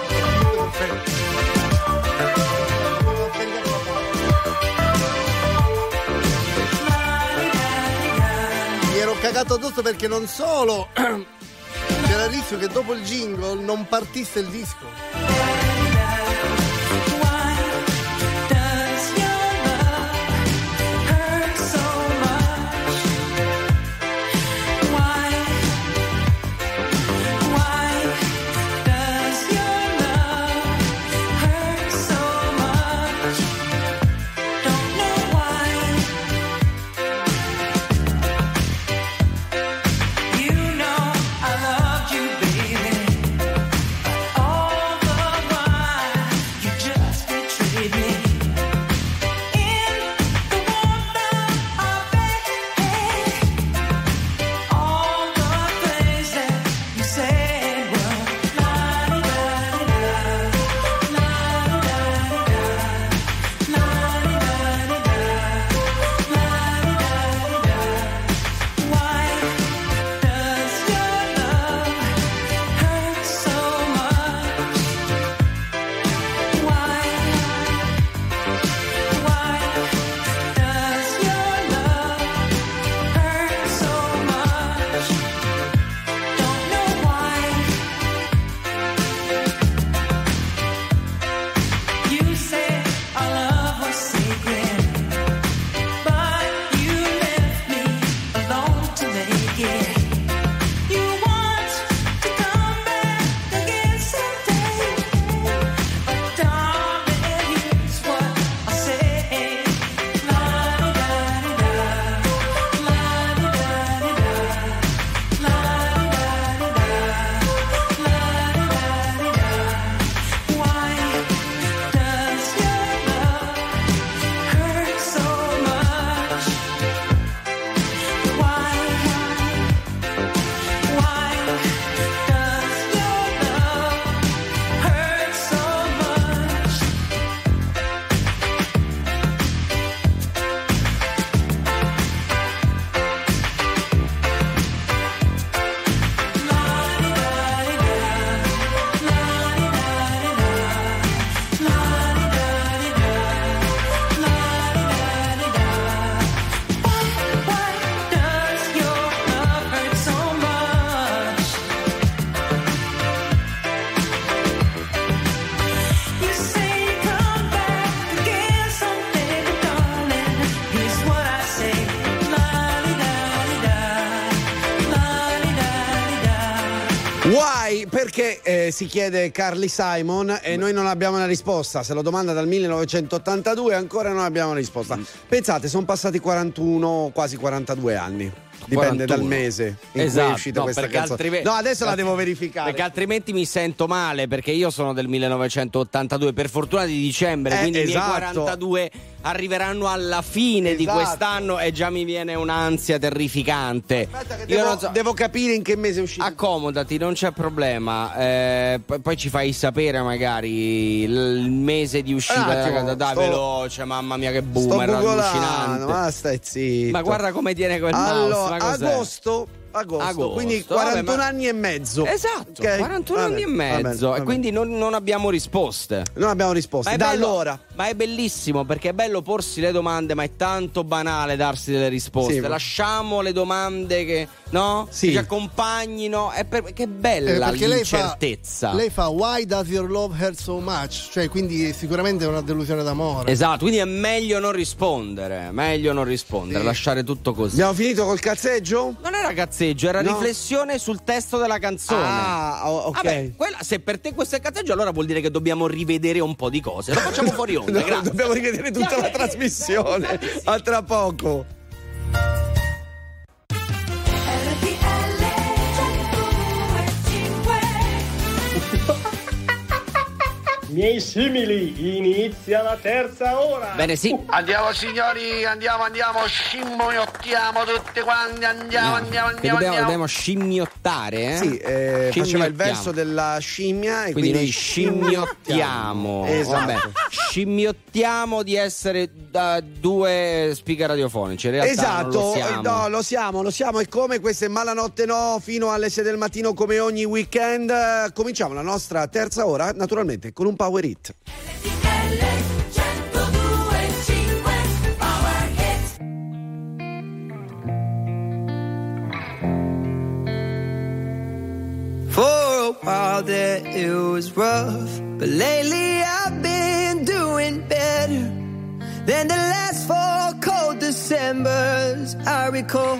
Mi ero cagato addosso perché non solo [clears throat] c'era il rischio che dopo il jingle non partisse il disco. Si chiede Carly Simon e noi non abbiamo una risposta. Se lo domanda dal 1982 ancora non abbiamo una risposta. Pensate, sono passati 41, quasi 42 anni. Dipende 41. dal mese in cui è Esatto, uscita no, questa canzone. No, adesso la devo verificare. Perché altrimenti mi sento male, perché io sono del 1982, per fortuna di dicembre, Eh, quindi i esatto. miei 42 arriveranno alla fine di Esatto. quest'anno e già mi viene un'ansia terrificante. Io Devo, non so- devo capire in che mese è uscito. Accomodati, non c'è problema. Eh, poi, poi ci fai sapere magari il mese di uscita della attimo. Dai, sto- veloce, mamma mia, che Sto boomer allucinante. ma stai zitto. Ma guarda come tiene quel mouse. Allora, cos'è? agosto, agosto, Agosto, quindi vabbè, 41 ma- anni e mezzo. Esatto, Ok? 41 Vabbè, anni e vabbè, mezzo. vabbè. E quindi non, non abbiamo risposte. Non abbiamo risposte. Ma Da bello- allora. Ma è bellissimo perché è bello porsi le domande, ma è tanto banale darsi delle risposte. Sì, Lasciamo le domande che, no? Sì. che ci accompagnino. È per- che bella Eh, perché lei fa, l'incertezza. lei fa Why does your love hurt so much? Cioè, quindi sicuramente è una delusione d'amore. Esatto, quindi è meglio non rispondere. Meglio non rispondere, lasciare tutto così. Abbiamo finito col cazzeggio? Non era cazzeggio, era No. riflessione sul testo della canzone. Ah, ok. Vabbè, quella- se per te questo è cazzeggio, allora vuol dire che dobbiamo rivedere un po' di cose. Lo facciamo fuori [laughs] onda, No, dobbiamo rivedere tutta la trasmissione. A tra poco. Miei simili, inizia la terza ora. Bene, sì. Andiamo signori, andiamo, andiamo, scimmiottiamo tutti quanti, andiamo, andiamo, Che andiamo, dobbiamo, andiamo. dobbiamo scimmiottare, eh? Sì, eh, faceva il verso della scimmia e Quindi quindi, noi scimmiottiamo. [laughs] Esatto. Vabbè, scimmiottiamo di essere da due speaker radiofonici. In realtà non Esatto, lo siamo. no, lo siamo, lo siamo. E come questo è Malanotte No fino alle 6 del mattino, come ogni weekend. Cominciamo la nostra terza ora, naturalmente, con un power. For a while there it was rough, but lately I've been doing better than the last four cold Decembers I recall.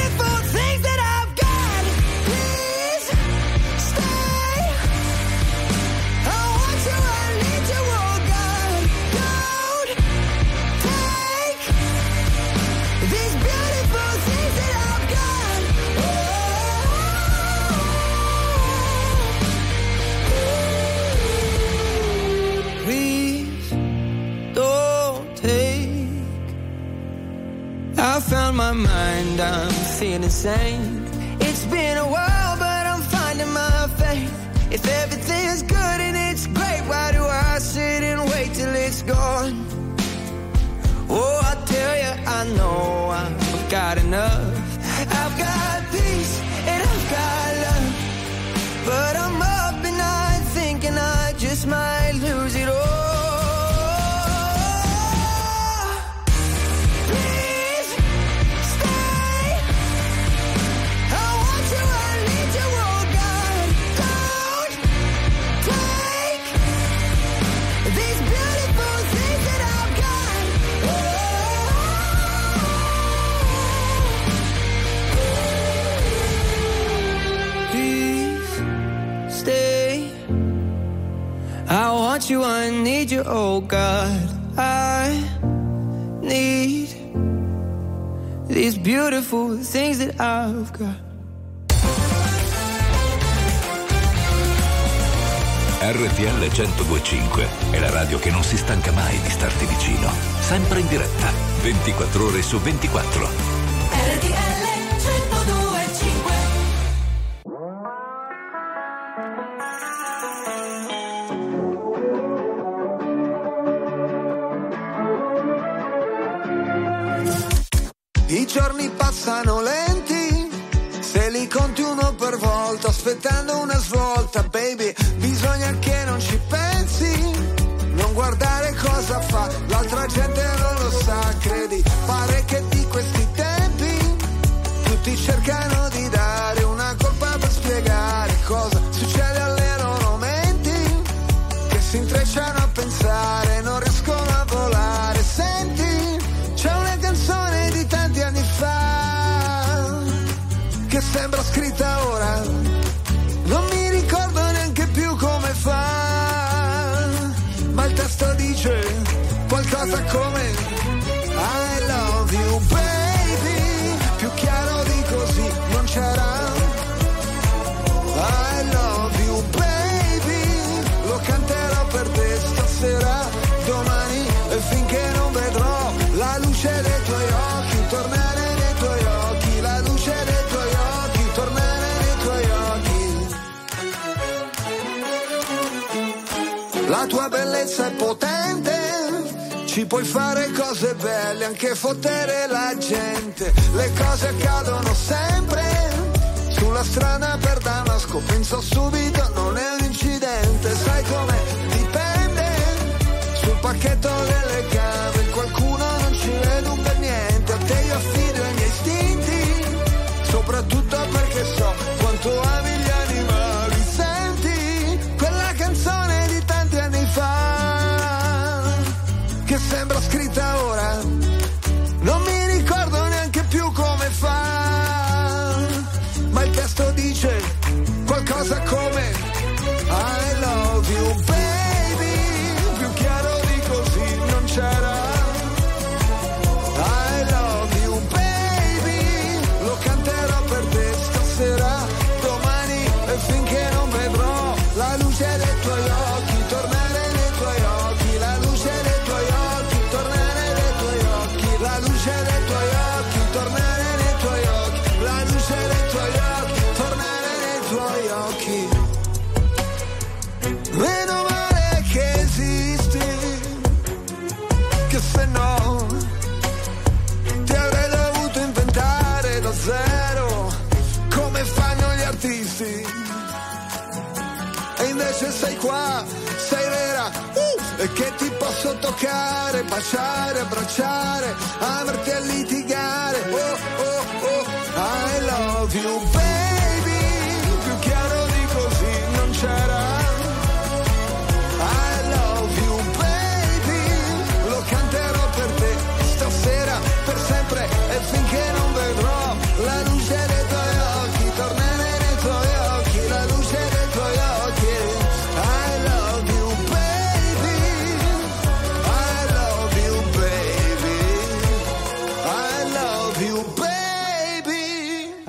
same. Need you, oh God. I need these beautiful things that I've got. RTL 1025 è la radio che non si stanca mai di starti vicino. Sempre in diretta, 24 ore su 24. Passano lenti, se li conti uno per volta, aspettando La tua bellezza è potente, ci puoi fare cose belle, anche fottere la gente. Le cose accadono sempre, sulla strada per Damasco, penso subito, non è un incidente, sai come dipende, sul pacchetto delle cave, posso toccare baciare abbracciare amarti a litigare. Oh oh oh I love you baby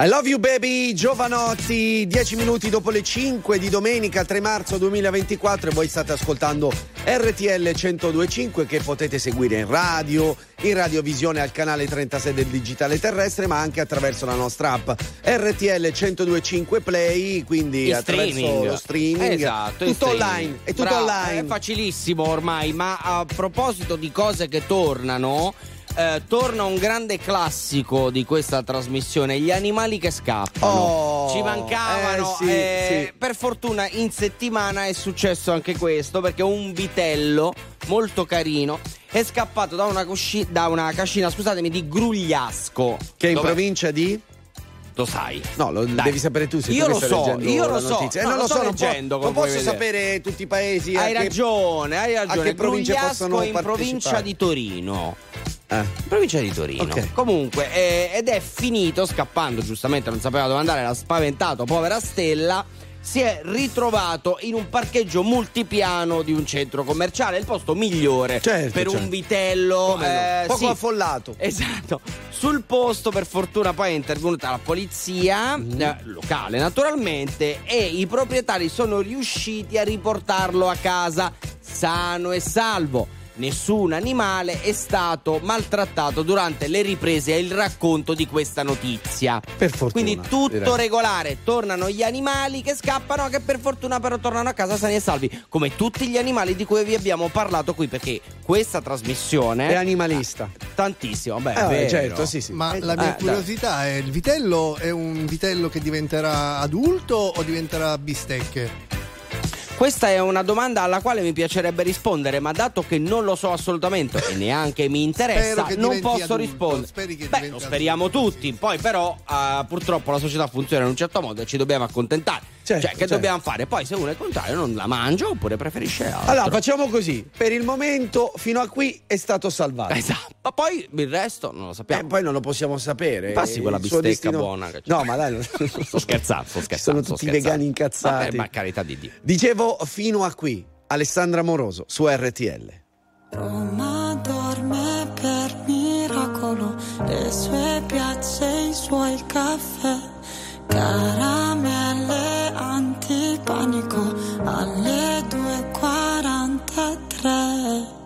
I love you baby Giovanotti, 10 minuti dopo le 5 di domenica 3 marzo 2024 e voi state ascoltando RTL 1025 che potete seguire in radio, in radiovisione al canale 36 del digitale terrestre ma anche attraverso la nostra app RTL 1025 Play, quindi In attraverso streaming. lo streaming. Esatto, tutto streaming. online, è tutto Bravo, online. È facilissimo ormai, ma a proposito di cose che tornano. Eh, torna un grande classico di questa trasmissione, gli animali che scappano. Oh, Ci mancavano. eh, sì, eh, sì. Per fortuna in settimana è successo anche questo perché un vitello molto carino è scappato da una, cusci- da una cascina, scusatemi, di Grugliasco. Che è in Dove- provincia di? Lo sai. No, lo Dai. devi sapere tu se Io tu lo so, io lo so. Eh, No, non lo lo sto so, non, leggendo, non puoi posso vedere. sapere tutti i paesi. a Hai che- ragione, hai ragione. a che provincia Grugliasco possono in provincia di Torino. Eh. In provincia di Torino. Ok. Comunque, eh, ed è finito scappando, giustamente non sapeva dove andare, era spaventato, povera Stella. Si è ritrovato in un parcheggio multipiano di un centro commerciale, il posto migliore Certo, per un certo. vitello. Come no? eh, Poco sì. affollato. Esatto. Sul posto, per fortuna, poi è intervenuta la polizia eh, locale, naturalmente, e i proprietari sono riusciti a riportarlo a casa sano e salvo. Nessun animale è stato maltrattato durante le riprese e il racconto di questa notizia. Per fortuna. Quindi tutto direi. regolare, tornano gli animali che scappano, che per fortuna però tornano a casa sani e salvi, come tutti gli animali di cui vi abbiamo parlato qui, perché questa trasmissione È animalista. Tantissimo, beh, Eh, vero. certo, sì, sì. Ma Eh, la eh, mia dai. curiosità è: il vitello è un vitello che diventerà adulto o diventerà bistecche? Questa è una domanda alla quale mi piacerebbe rispondere, ma dato che non lo so assolutamente e neanche mi interessa, non posso adulto, rispondere. Beh, lo speriamo tutti, poi però eh, purtroppo la società funziona in un certo modo e ci dobbiamo accontare. Certo, cioè, che certo. dobbiamo fare? Poi se uno è contrario non la mangia oppure preferisce altro. Allora, facciamo così. Per il momento, fino a qui è stato salvato. Esatto. Ma poi il resto non lo sappiamo. Eh, poi non lo possiamo sapere. Passi quella Il suo bistecca destino- buona che c'è. No, ma dai, non- [laughs] Sto scherzando, sto scherzando. Sono tutti scherzando. vegani incazzati. Vabbè, ma carità di Dio. Dicevo fino a qui. Alessandra Moroso su RTL. Roma dorme per miracolo, le sue piazze, i suoi caffè, caramelle antipanico alle 2.43.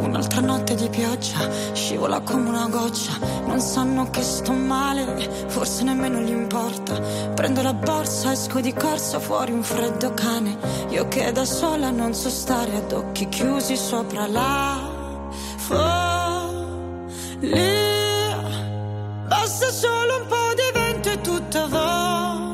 Un'altra notte di pioggia, scivola come una goccia, non sanno che sto male, forse nemmeno gli importa. Prendo la borsa, esco di corsa, fuori un freddo cane. Io che da sola non so stare ad occhi chiusi sopra la follia. Basta solo un po' di vento e tutto vola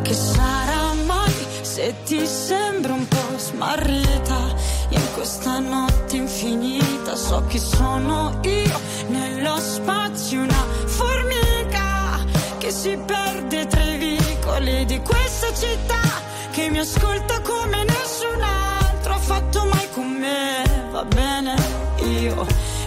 Che sarà mai se ti sembra un po' smarrita in questa notte infinita? So chi sono io nello spazio, una formica che si perde tra i vicoli di questa città che mi ascolta come nessun altro ha fatto mai con me. Va bene, io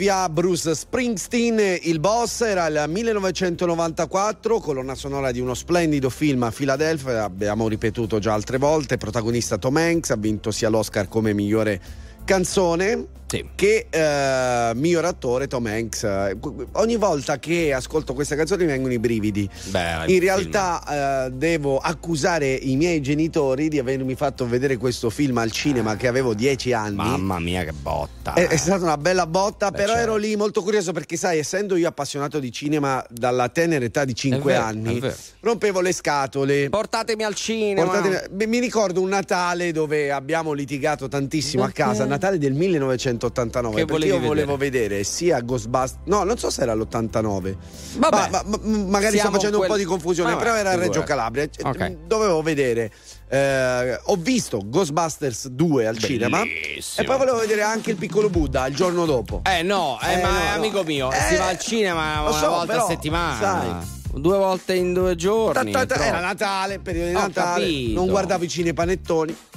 Philadelphia, Bruce Springsteen, il boss era il 1994, colonna sonora di uno splendido film Philadelphia, abbiamo ripetuto già altre volte, protagonista Tom Hanks, ha vinto sia l'Oscar come migliore canzone che eh, miglior attore Tom Hanks. Eh, Ogni volta che ascolto questa canzone mi vengono i brividi. Beh, In realtà eh, devo accusare i miei genitori di avermi fatto vedere questo film al cinema che avevo 10 anni. Mamma mia, che botta. È, è stata una bella botta, Beh, però certo. ero lì molto curioso perché, sai, essendo io appassionato di cinema dalla tenera età di 5 vero, anni, rompevo le scatole. Portatemi al cinema. Portatemi- Beh, mi ricordo un Natale dove abbiamo litigato tantissimo a Perché? casa, Natale del 1989, Che perché io volevo vedere sia Ghostbusters, no, non so se era l'89. Vabbè. Ma- ma- ma- magari sto facendo quel- un po' di confusione, Vabbè, però era Reggio. Calabria. Ok. Dovevo vedere eh, ho visto Ghostbusters 2 al cinema e poi volevo vedere anche il piccolo Buddha il giorno dopo. Eh no, eh, Eh, ma no, no. amico mio, Eh, si va al cinema una so, volta però, a settimana. sai. Due volte in due giorni. Ta- ta- ta-. Era Natale, periodo di Natale, capito. non guardavo i cinepanettoni. [laughs]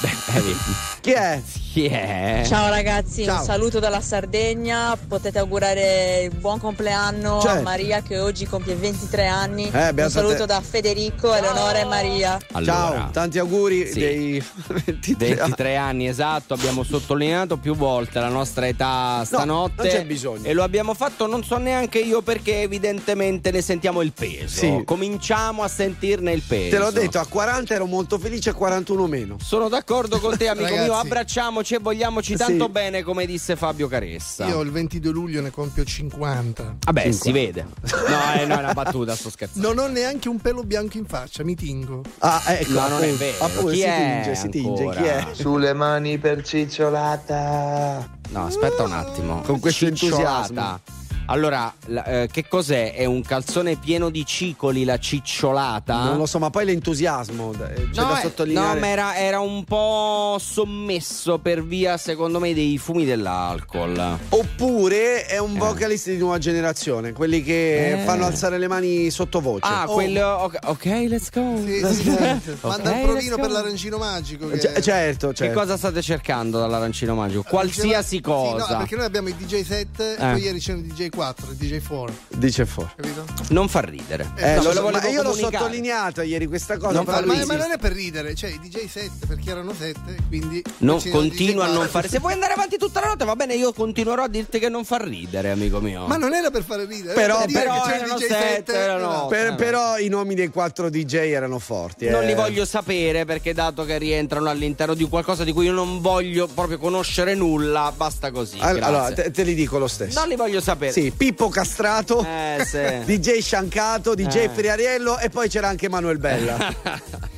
Eh, vedi. Chi è? Chi è? Ciao ragazzi, Ciao. un saluto dalla Sardegna. Potete augurare il buon compleanno Certo. a Maria che oggi compie 23 anni. Eh, un saluto te. da Federico, Eleonora e Maria. Ciao, tanti auguri Sì. dei [laughs] 23 23 anni esatto, abbiamo sottolineato più volte la nostra età stanotte. non c'è bisogno. E lo abbiamo fatto non so neanche io perché evidentemente ne sentiamo il peso. Sì. Cominciamo a sentirne il peso. Te l'ho detto, a 40 ero molto felice, a 41 meno. Sono d'accordo con te, amico [laughs] Ragazzi. mio. Abbracciamoci e vogliamoci Sì. tanto bene, come disse Fabio Caressa. Io il 22 luglio ne compio 50. Vabbè, si vede. No, eh, no, è una battuta, sto scherzando. Non ho neanche un pelo bianco in faccia, mi tingo. Ah, ecco, No, non è vero. appunto, Chi si è tinge, si tinge, chi è? Sulle mani per cicciolata. No, aspetta un attimo. Con questo entusiasmo. Allora, la- eh, che cos'è? È un calzone pieno di cicoli, la cicciolata? Non lo so, ma poi l'entusiasmo eh, c'è No, da eh, sottolineare. no, ma era, era un po' sommesso per via, secondo me, dei fumi dell'alcol. Oppure è un vocalist di nuova generazione, quelli che Eh. fanno alzare le mani sottovoce. Ah, Oh. quello. Ok, ok, let's go. Sì, sì, sì. [laughs] Manda Ok, il provino go. per l'arancino magico. Che... C- certo, Che certo. cosa state cercando dall'arancino magico? Qualsiasi Sì, cosa. no, perché noi abbiamo i DJ 7 Eh. poi ieri c'erano i DJ 4, i DJ 4, Dice fuori. capito? Non fa ridere. Eh, No, lo ma io l'ho sottolineato ieri questa cosa. Non Ma, sì. ma non è per ridere, cioè i DJ 7 perché erano 7, quindi No, continua a DJ non 4. fare. Se vuoi andare avanti tutta la notte, va bene, io continuerò a dirti che non fa ridere, amico mio. Ma non era per fare ridere, Però- per però il DJ 7, 7. erano- Per- Eh, però i nomi dei quattro DJ erano forti. Non eh. li voglio sapere perché dato che rientrano all'interno di qualcosa di cui io non voglio proprio conoscere nulla, basta così. Al- grazie. Allora, te, te li dico lo stesso. Non li voglio sapere. Sì, Pippo Castrato, Eh, sì. [laughs] DJ Sciancato, DJ Eh. Friariello e poi c'era anche Manuel Bella. [laughs]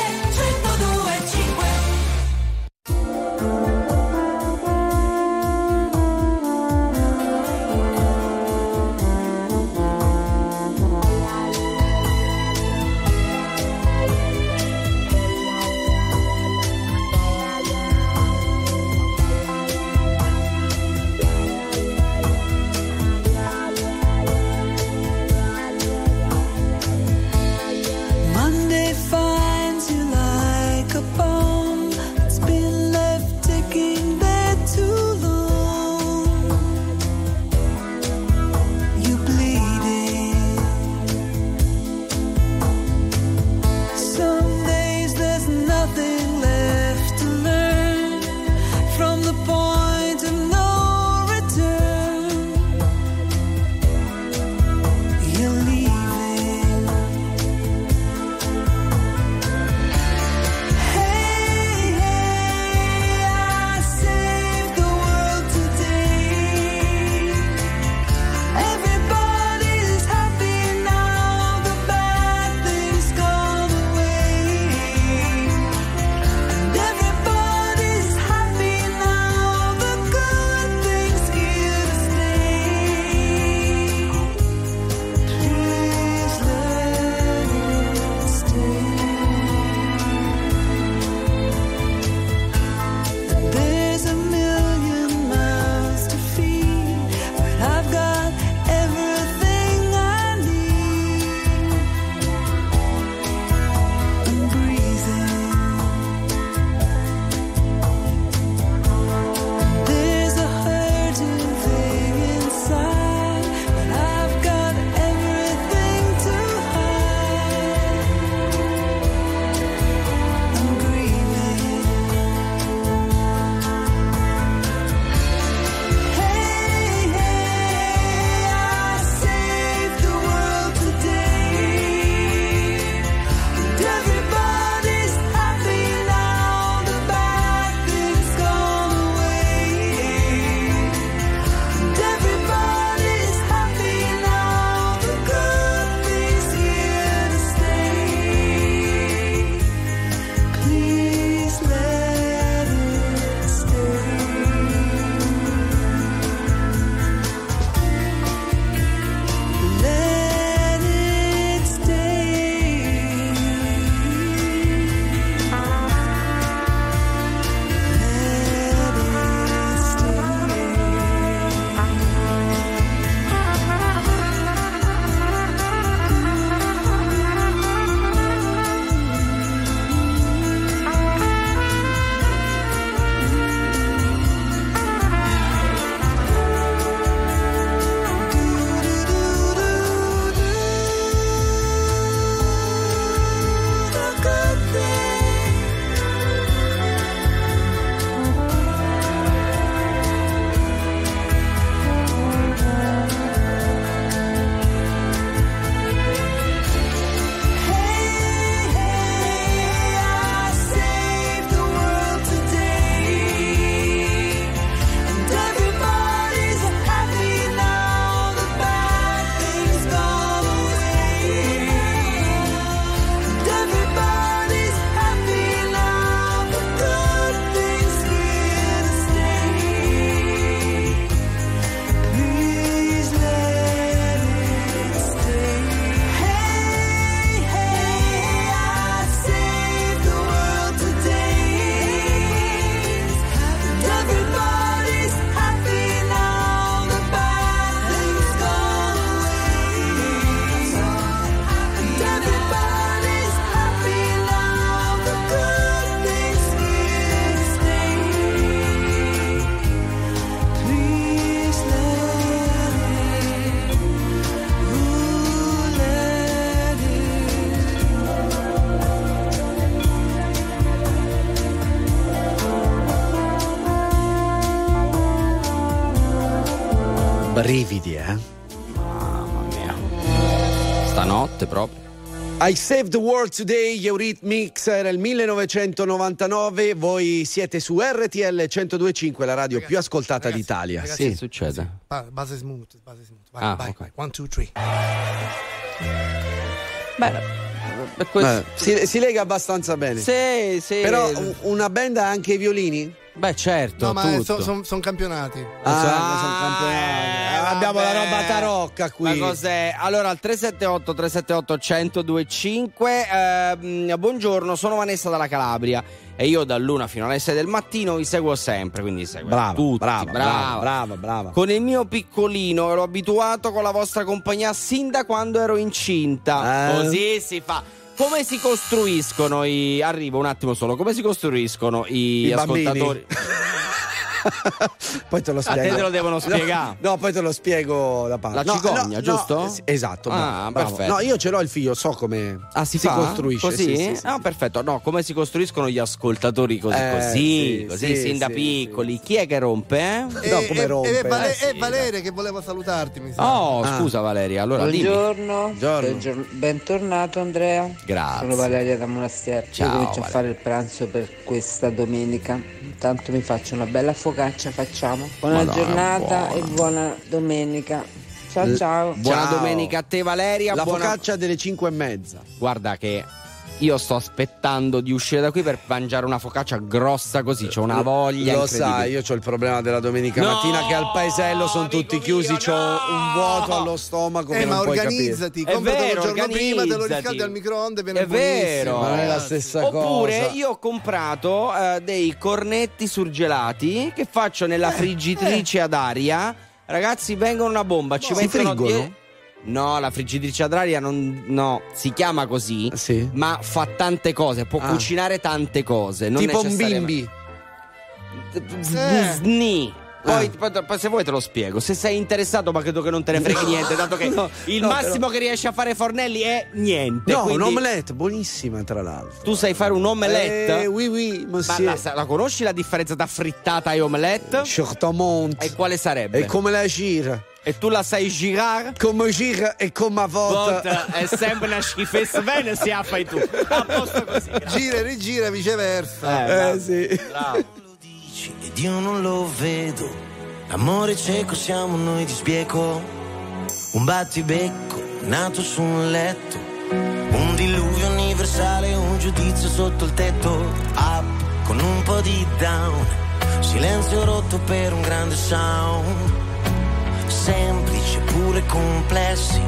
Brividi, eh? Mamma mia. Stanotte proprio. I Saved the World Today, Eurythmics era il 1999, voi siete su RTL 1025, la radio ragazzi, più ascoltata ragazzi, d'Italia. Ragazzi, sì, che succede? Base smooth, base smooth. Vai, ah, vai, okay. one, two, three. Beh, si, si, lega abbastanza bene. Sì, sì. Però una band ha anche i violini? Beh, certo, No, ma sono campionati. Ah, sono campionati. Eh, abbiamo la roba tarocca qui. Ma cos'è? Allora, al 378 378 1025 ehm, buongiorno, sono Vanessa dalla Calabria e io dall'una fino alle 6 del mattino vi seguo sempre, quindi seguo Brava, tutti, brava, brava, brava, brava. Con il mio piccolino ero abituato con la vostra compagnia sin da quando ero incinta. Eh. Così si fa. Come si costruiscono i. Arrivo un attimo solo. Come si costruiscono i, I ascoltatori? [laughs] [laughs] Poi te lo A spiego. te te lo devono spiegare. No, no, poi te lo spiego da parte. La No, cicogna, no, giusto? no, eh, esatto, Ah, bravo. perfetto. No, io ce l'ho il figlio, so come Ah, si, fa? costruisce. così? sì, sì, sì. No, perfetto. No, come si costruiscono gli ascoltatori così, Eh, così, sì, così, sì, sin da sì, piccoli. Chi è che rompe? Eh? E, No, come e- rompe. e Vale- Eh, sì, e Valeria che voleva salutarti, mi sa. Oh, Ah. scusa Valeria, allora. Buongiorno, Buongiorno. Bentornato Andrea. Grazie. Sono Valeria da Monastero. Ciao, Io comincio a fare il pranzo per questa domenica. Intanto mi faccio una bella focaccia, facciamo. Buona Madonna, giornata buona. e buona domenica. Ciao ciao. Buona Ciao. domenica a te Valeria. La buona- focaccia delle 5 e mezza. Guarda che io sto aspettando di uscire da qui per mangiare una focaccia grossa così, c'ho una voglia Lo sai, io ho il problema della domenica No, mattina che al paesello sono tutti amico chiusi, mio, c'ho no! un vuoto allo stomaco Eh, che ma non puoi capire. organizzati, È compratelo vero, il giorno prima, te lo organizzati. riscaldi al microonde, viene È vero. Ma non è la stessa Oppure cosa. io ho comprato eh, dei cornetti surgelati che faccio nella friggitrice ad aria. Ragazzi, vengono una bomba. Ci Si mettono friggono? die- No, la friggitrice ad aria non no, si chiama così, Sì. ma fa tante cose, può Ah. cucinare tante cose. Non tipo un bimbi. Z- Sni. Poi, Ah. poi- se vuoi te lo spiego. Se sei interessato, ma credo che non te ne freghi niente, dato che [laughs] No, il no, massimo che riesci a fare Fornelli è niente. No, quindi un'omelette, buonissima tra l'altro. Tu sai fare un omelette? Eh, oui, oui, Ma monsieur. la, la conosci la differenza tra frittata e omelette? Certamente. E quale sarebbe? E come la gira? E tu la sai girare? Come gira e come a volte. Volta è sempre una schifezza. Bene, se la fai tu. A posto così. grazie. Gira e rigira viceversa. Eh, bravo, sì. bravo. ed io non lo vedo. Amore cieco siamo noi di sbieco. Un battibecco nato su un letto. Un diluvio universale, un giudizio sotto il tetto. Up con un po' di down. Silenzio rotto per un grande sound. Semplici eppure complessi.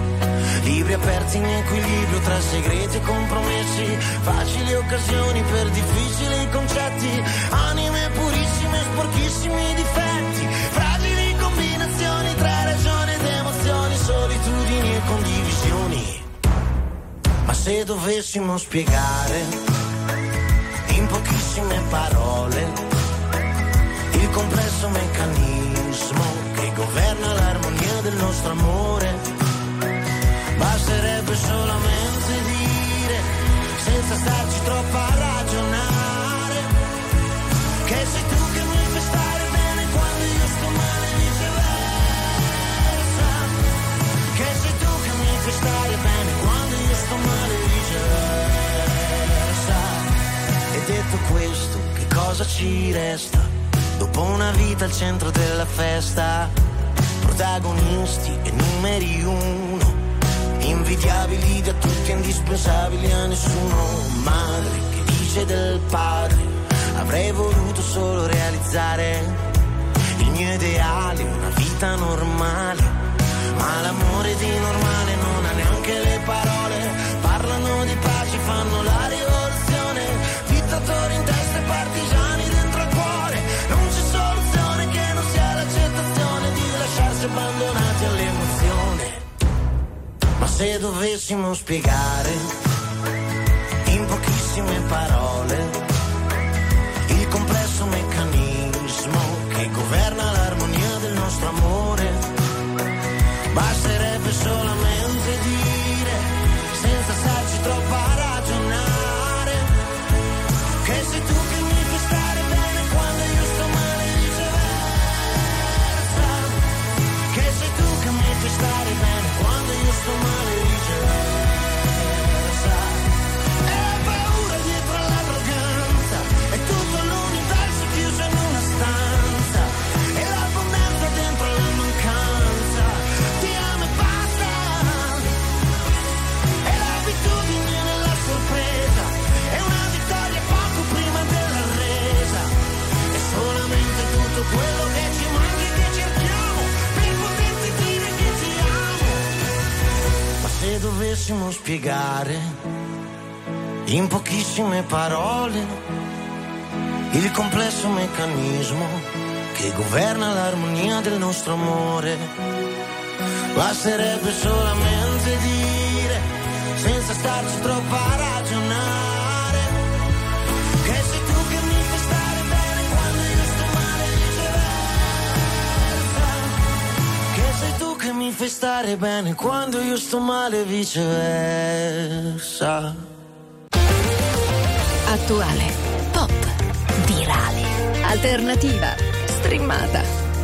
Libri aperti in equilibrio tra segreti e compromessi. Facili occasioni per difficili concetti. Anime purissime, sporchissimi difetti. Fragili combinazioni tra ragione ed emozioni, solitudini e condivisioni. Ma se dovessimo spiegare in pochissime parole il complesso meccanismo che governa del nostro amore, basterebbe solamente dire, senza starci troppo a ragionare, che sei tu che mi fai stare bene quando io sto male viceversa, che sei tu che mi fai stare bene quando io sto male viceversa. E detto questo, che cosa ci resta? Dopo una vita al centro della festa, protagonisti e numeri uno, invidiabili da tutti, indispensabili a nessuno. Madre che dice del padre, avrei voluto solo realizzare il mio ideale, una vita normale. Ma l'amore di normale non ha neanche le parole, se dovessimo spiegare in pochissime parole nostro amore, basterebbe solamente dire, senza starci troppo a ragionare, che mi fai stare bene quando io sto male viceversa. Attuale, pop, virale, alternativa, streamata,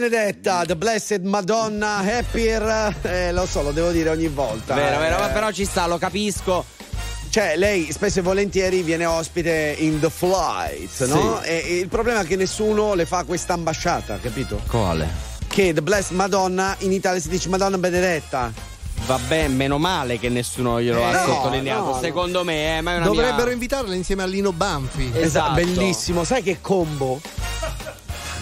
Benedetta, The Blessed Madonna Happier, eh, lo so, lo devo dire ogni volta. Vero, vero, eh. ma però ci sta, lo capisco. Cioè, lei spesso e volentieri viene ospite in The Flight, no? Sì. E, e il problema è che nessuno le fa questa ambasciata, capito? Quale? Che The Blessed Madonna in Italia si dice Madonna benedetta. Vabbè, meno male che nessuno glielo Eh, ha no, sottolineato. no, no. Secondo me, eh, ma è una Dovrebbero mia... invitarla insieme a Lino Banfi. Esatto. Bellissimo, sai che combo?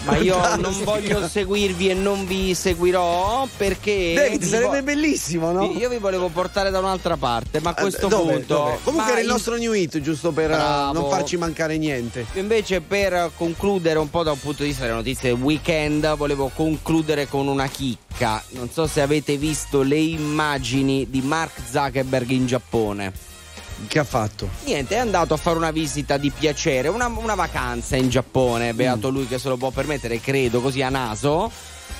Ma io non voglio seguirvi e non vi seguirò perché. David, vi sarebbe vo- bellissimo, no? Io vi volevo portare da un'altra parte, ma a questo Eh, dove, punto. dove? Comunque era il in- nostro new hit, giusto per Bravo. non farci mancare niente. Invece, per concludere un po' da un punto di vista delle notizie del weekend, volevo concludere con una chicca. Non so se avete visto le immagini di Mark Zuckerberg in Giappone. Che ha fatto? Niente, è andato a fare una visita di piacere, una, una vacanza in Giappone, beato lui che se lo può permettere, credo, così a naso.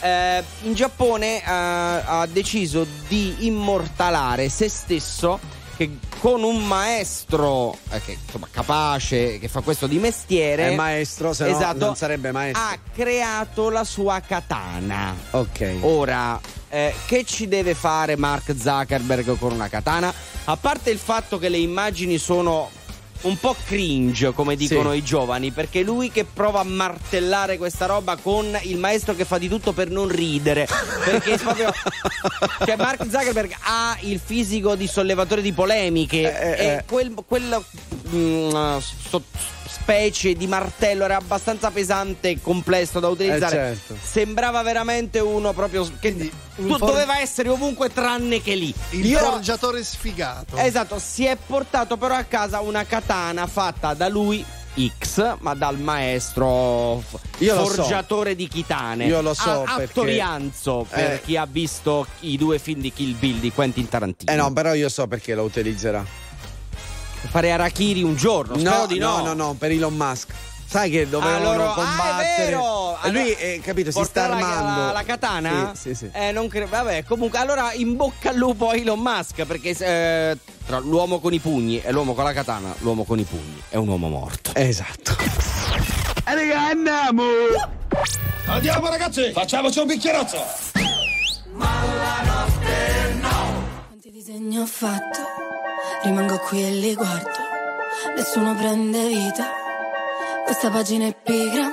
Eh, in Giappone eh, ha deciso di immortalare se stesso che con un maestro eh, che insomma capace, che fa questo di mestiere, È maestro, se no esatto, non sarebbe maestro. ha creato la sua katana. Ok. Ora, eh, che ci deve fare Mark Zuckerberg con una katana? A parte il fatto che le immagini sono un po' cringe, come dicono Sì. i giovani, perché lui che prova a martellare questa roba con il maestro che fa di tutto per non ridere. Perché proprio. [laughs] cioè, Mark Zuckerberg ha il fisico di sollevatore di polemiche Eh, e quel, quella mm, so- specie di martello era abbastanza pesante e complesso da utilizzare. Eh, certo. Sembrava veramente uno proprio che tu- for- doveva essere ovunque tranne che lì. Il Io- forgiatore sfigato. Esatto, si è portato però a casa una katana fatta da lui X, ma dal maestro Io lo so. forgiatore di chitane. Io lo so A- perché- Attorianzo per Eh. chi ha visto i due film di Kill Bill di Quentin Tarantino. Eh no, però io so perché lo utilizzerà. Fare Arachiri un giorno, spero No, di no, no. no, no, per Elon Musk. Sai che dovevano Ah, loro- ah, è combattere. vero! E lui, Allora, eh, capito, si sta la- armando. La, la katana? Sì, sì, sì. Eh, non cre- Vabbè, comunque, allora in bocca al lupo a Elon Musk, perché eh, tra l'uomo con i pugni e l'uomo con la katana, l'uomo con i pugni è un uomo morto. Esatto. E raga, andiamo! Andiamo ragazzi, facciamoci un bicchierozzo! Quanti disegni ho fatto, rimango qui e li guardo, nessuno prende vita, questa pagina è pigra,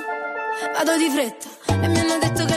vado di fretta. E mi hanno detto che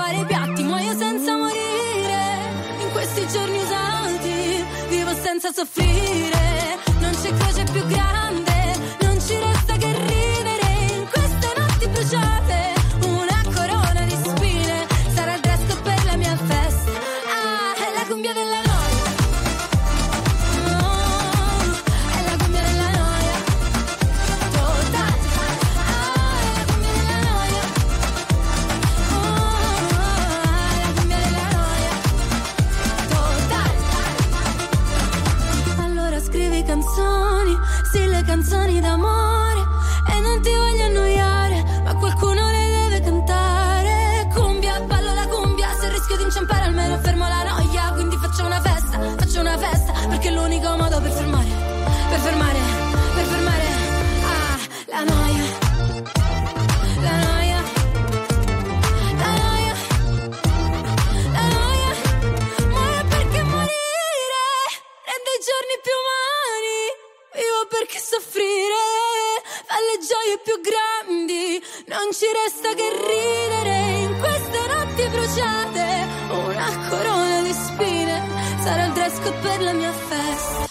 gioie più grandi. Non ci resta che ridere in queste notti bruciate. Una corona di spine sarà il dress per la mia festa.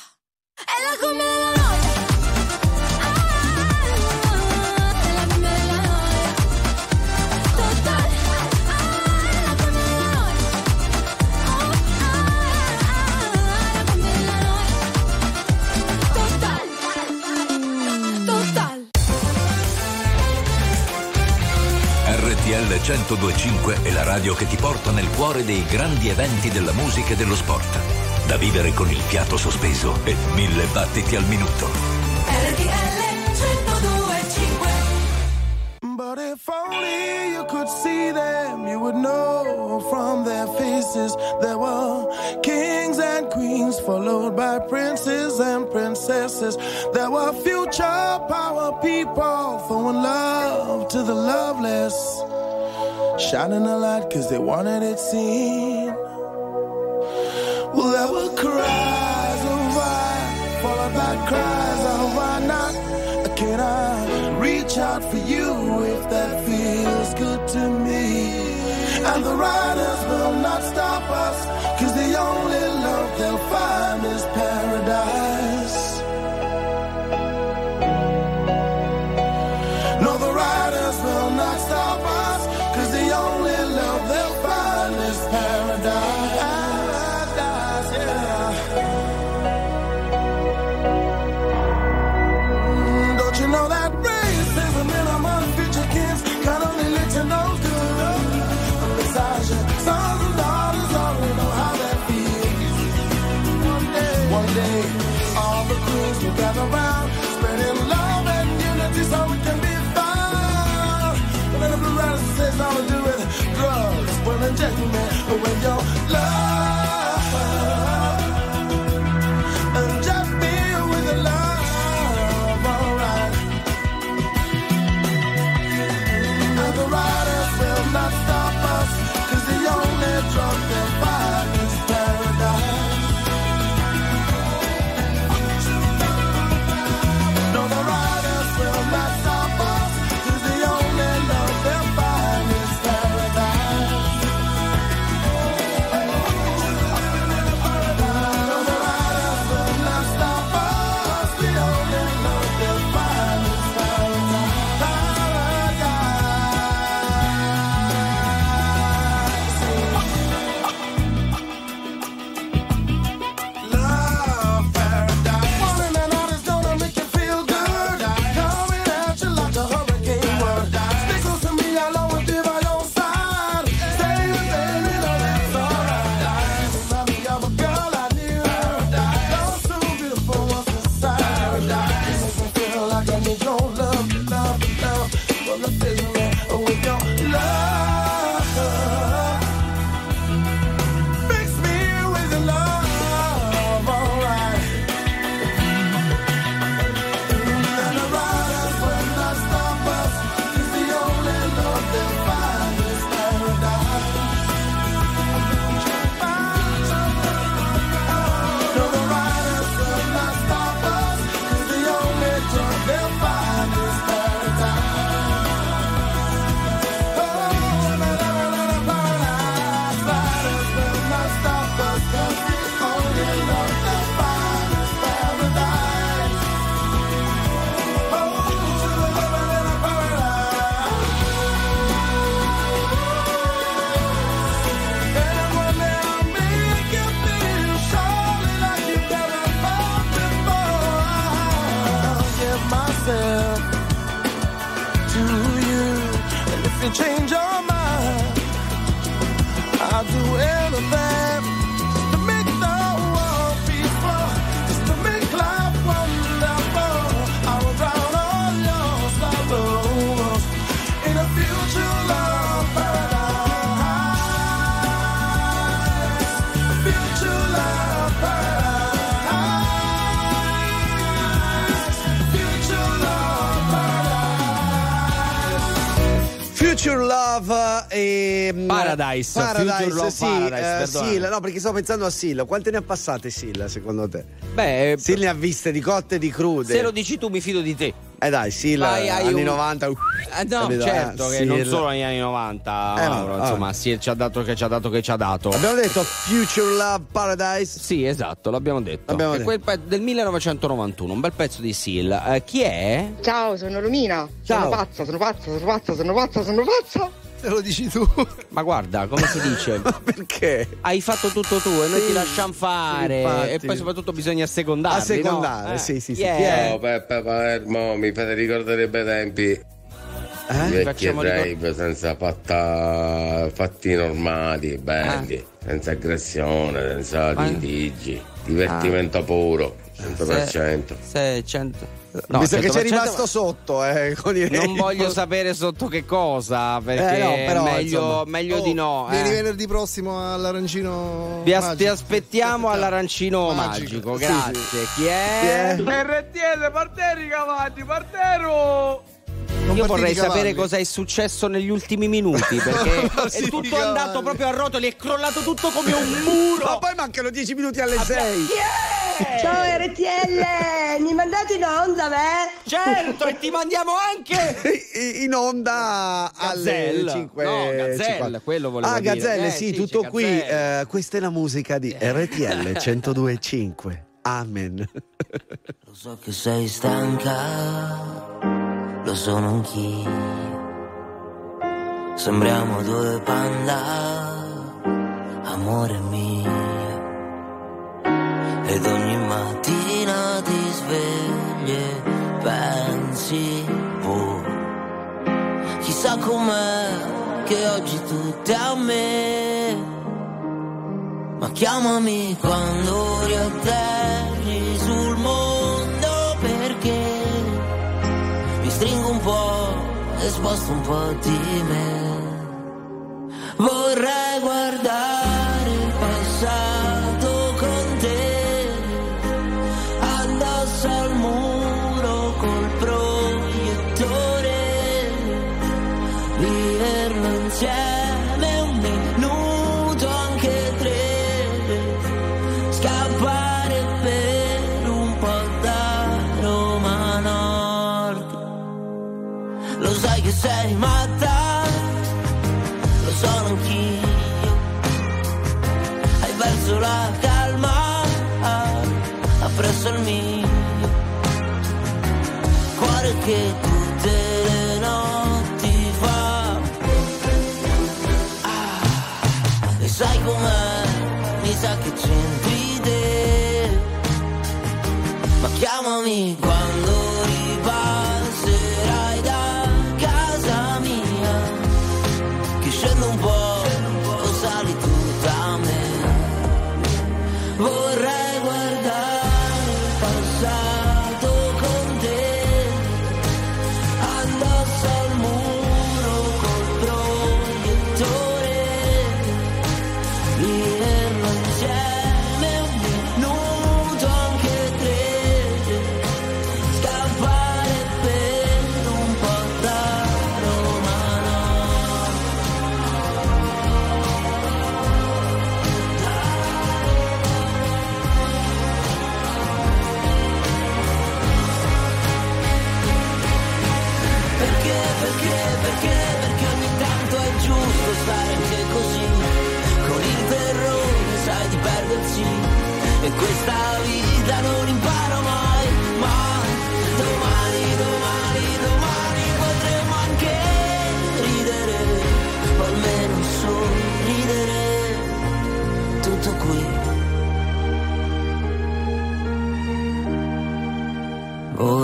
È la cumbia RTL 1025 è la radio che ti porta nel cuore dei grandi eventi della musica e dello sport. Da vivere con il fiato sospeso e mille battiti al minuto. RTL 102.5 But if only you could see them, you would know from their faces there were kings and queens, followed by princes and princesses. There were future power people throwing love to the loveless, shining a light because they wanted it seen. Well, there were cries of why, followed by cries of why not. Can I reach out for you if that feels good to me? And the riders will not stop Paradise, Paradise, Future Love sì, Paradise, eh, perdonami. Sil, no, perché sto pensando a Sil. Quante ne ha passate Sil, secondo te? Beh, Sil ne ha viste di cotte e di crude. se lo dici tu mi fido di te. Eh dai, Sil, Vai, anni un- 90. uh, Eh, no, capito, certo, eh, che non Sil. solo negli anni 90, Eh, Mauro, no, insomma, sì, ci ha dato che ci ha dato che ci ha dato. Abbiamo detto Future Love Paradise? Sì, esatto, l'abbiamo detto. L'abbiamo È detto. quel pe- del 1991, un bel pezzo di Seal. Eh, chi è? Ciao, sono Romina. Ciao. Sono pazza, sono pazza, sono pazza, sono pazza, sono pazza. Te lo dici tu. Ma guarda, come si dice? [laughs] Perché? Hai fatto tutto tu e noi Sì, ti lasciamo fare. infatti. e poi soprattutto bisogna assecondarli. Assecondare, no? Eh, sì, sì, sì. Chi è? Ciao Peppe Palermo, mi fate ricordare i bei tempi. Eh? Vecchi Facciamo rave senza fatta, fatti normali, belli, senza aggressione, senza Ah. litigi. Divertimento puro, 100%. 600. No, Mi sa che 100%, sei rimasto sotto, eh, [laughs] con i Non voglio sapere sotto che cosa, perché Eh, no, però, meglio, insomma. meglio Oh, di no. Vieni eh. venerdì prossimo all'arancino. Vi, as- magico. ti aspettiamo all'arancino Magico. magico, Sì, grazie. Chi è? RTL, parteri cavalli, partero! Io partiti vorrei sapere cosa è successo negli ultimi minuti [laughs] perché è tutto andato proprio a rotoli, è crollato tutto come un muro. Ma poi mancano 10 minuti alle 6. Ciao RTL, mi mandate in onda, beh? Certo, e ti mandiamo anche [laughs] In onda alle Gazzelle. 5 No, Gazzelle, quello volevo Ah, dire. Gazzelle, Eh, sì, sì, tutto qui. Eh, questa è la musica di RTL 1025. [laughs] Amen. Lo so che sei stanca, lo sono anch'io. Sembriamo due panda, amore mio. Ed ogni mattina ti svegli e pensi, boh, chissà com'è che oggi tutto è a me. Ma chiamami quando riatterri sul stringo un po' e sposto un po' di me. Vorrei guardare che sei matta, lo sono anch'io. Hai perso la calma, appresso il mio. Cuore che tutte le notti fa. Ah, e sai com'è? Mi sa che c'entri te. Ma chiamami quando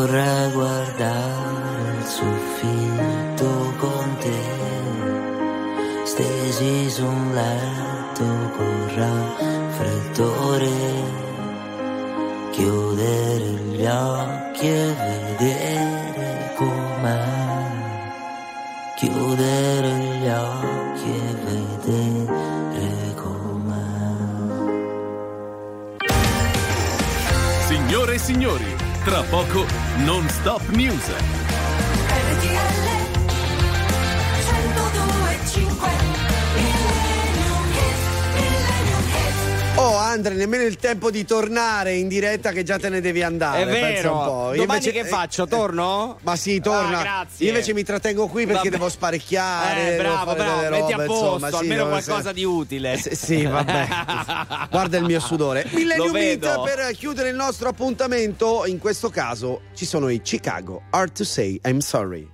Vorrei guardare il soffitto con te, stesi su un letto con raffreddore, chiudere gli occhi e vedere tra poco non stop news. Oh, Andre, nemmeno il tempo di tornare in diretta che già te ne devi andare. È vero. un po'. Io Domani invece- che faccio? Torno? Ma sì, torna. Ah, grazie. Io invece mi trattengo qui perché Vabbè. devo sparecchiare. Eh, bravo, bravo, delle metti a robe, posto, insomma, sì, almeno qualcosa essere- di utile. Sì, sì, vabbè. [laughs] Guarda il mio sudore. Millennium. Meet per chiudere il nostro appuntamento. In questo caso ci sono i Chicago. Hard to say I'm sorry.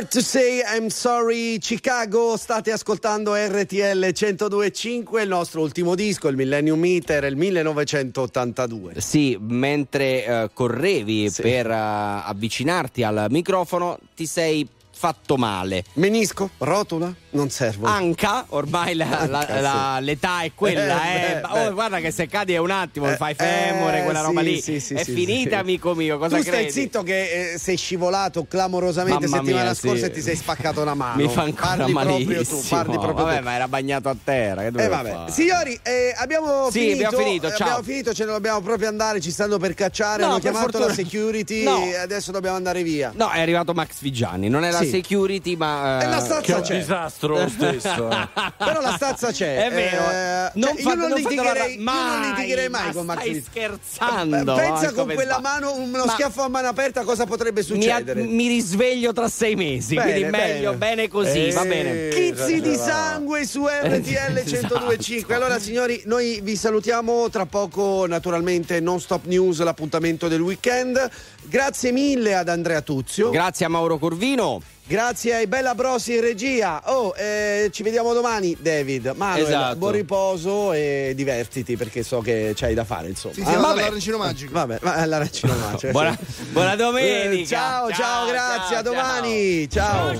Hard to say I'm sorry Chicago, state ascoltando RTL 1025, il nostro ultimo disco, il Millennium Meter, il 1982. Sì, mentre eh, correvi per eh, avvicinarti al microfono, ti sei fatto male. Menisco? Rotola? Non servono. Anca, ormai la- la- Anca, la- sì. l'età è quella, Eh, eh. beh, oh, guarda che se cadi è un attimo, Eh, fai femore, eh, quella roba sì, lì. sì, sì, è sì, finita, sì. amico mio, cosa tu stai credi? zitto che eh, sei scivolato clamorosamente Mamma settimana mia, scorsa sì. e ti sei spaccato una mano. Mi fa ancora parli proprio malissimo. tu, parli proprio Vabbè, tu. ma era bagnato a terra. Che Eh, vabbè. Signori, eh, abbiamo, Sì, finito, abbiamo finito, ciao. abbiamo finito, ce ne dobbiamo proprio andare, ci stanno per cacciare, No, hanno per chiamato fortuna- la security No. e adesso dobbiamo andare via. No, è arrivato Max Vigiani, non è la security, ma. E la stanza è c'è. disastro lo stesso. [laughs] Però la stazza c'è. È vero. Eh, Non cioè, fa- io non, non litigherei, io non mai, litigherei mai ma con Max stai scherzando, Eh, Pensa eh, con quella sbagli. mano, uno Ma- schiaffo a mano aperta, cosa potrebbe Mi, succedere? mi risveglio tra sei mesi, Bene, quindi meglio, bene. bene così, Eh, va bene. Chizzi di sangue su RTL Esatto. 1025. Allora, signori, noi vi salutiamo. Tra poco, naturalmente, non stop news, l'appuntamento del weekend. Grazie mille ad Andrea Tuzio. Grazie a Mauro Corvino. Grazie ai Bella Brosi in regia. Oh, eh, ci vediamo domani, David. Manuel, Esatto. buon riposo e divertiti perché so che c'hai da fare, insomma. Sì, sì, Ah, all'arancino magico. Vabbè, va all'arancino magico. Buona- buona domenica. Eh, ciao, ciao, Ciao, grazie, ciao, a domani. ciao.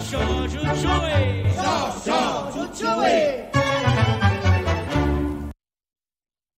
Chuchui.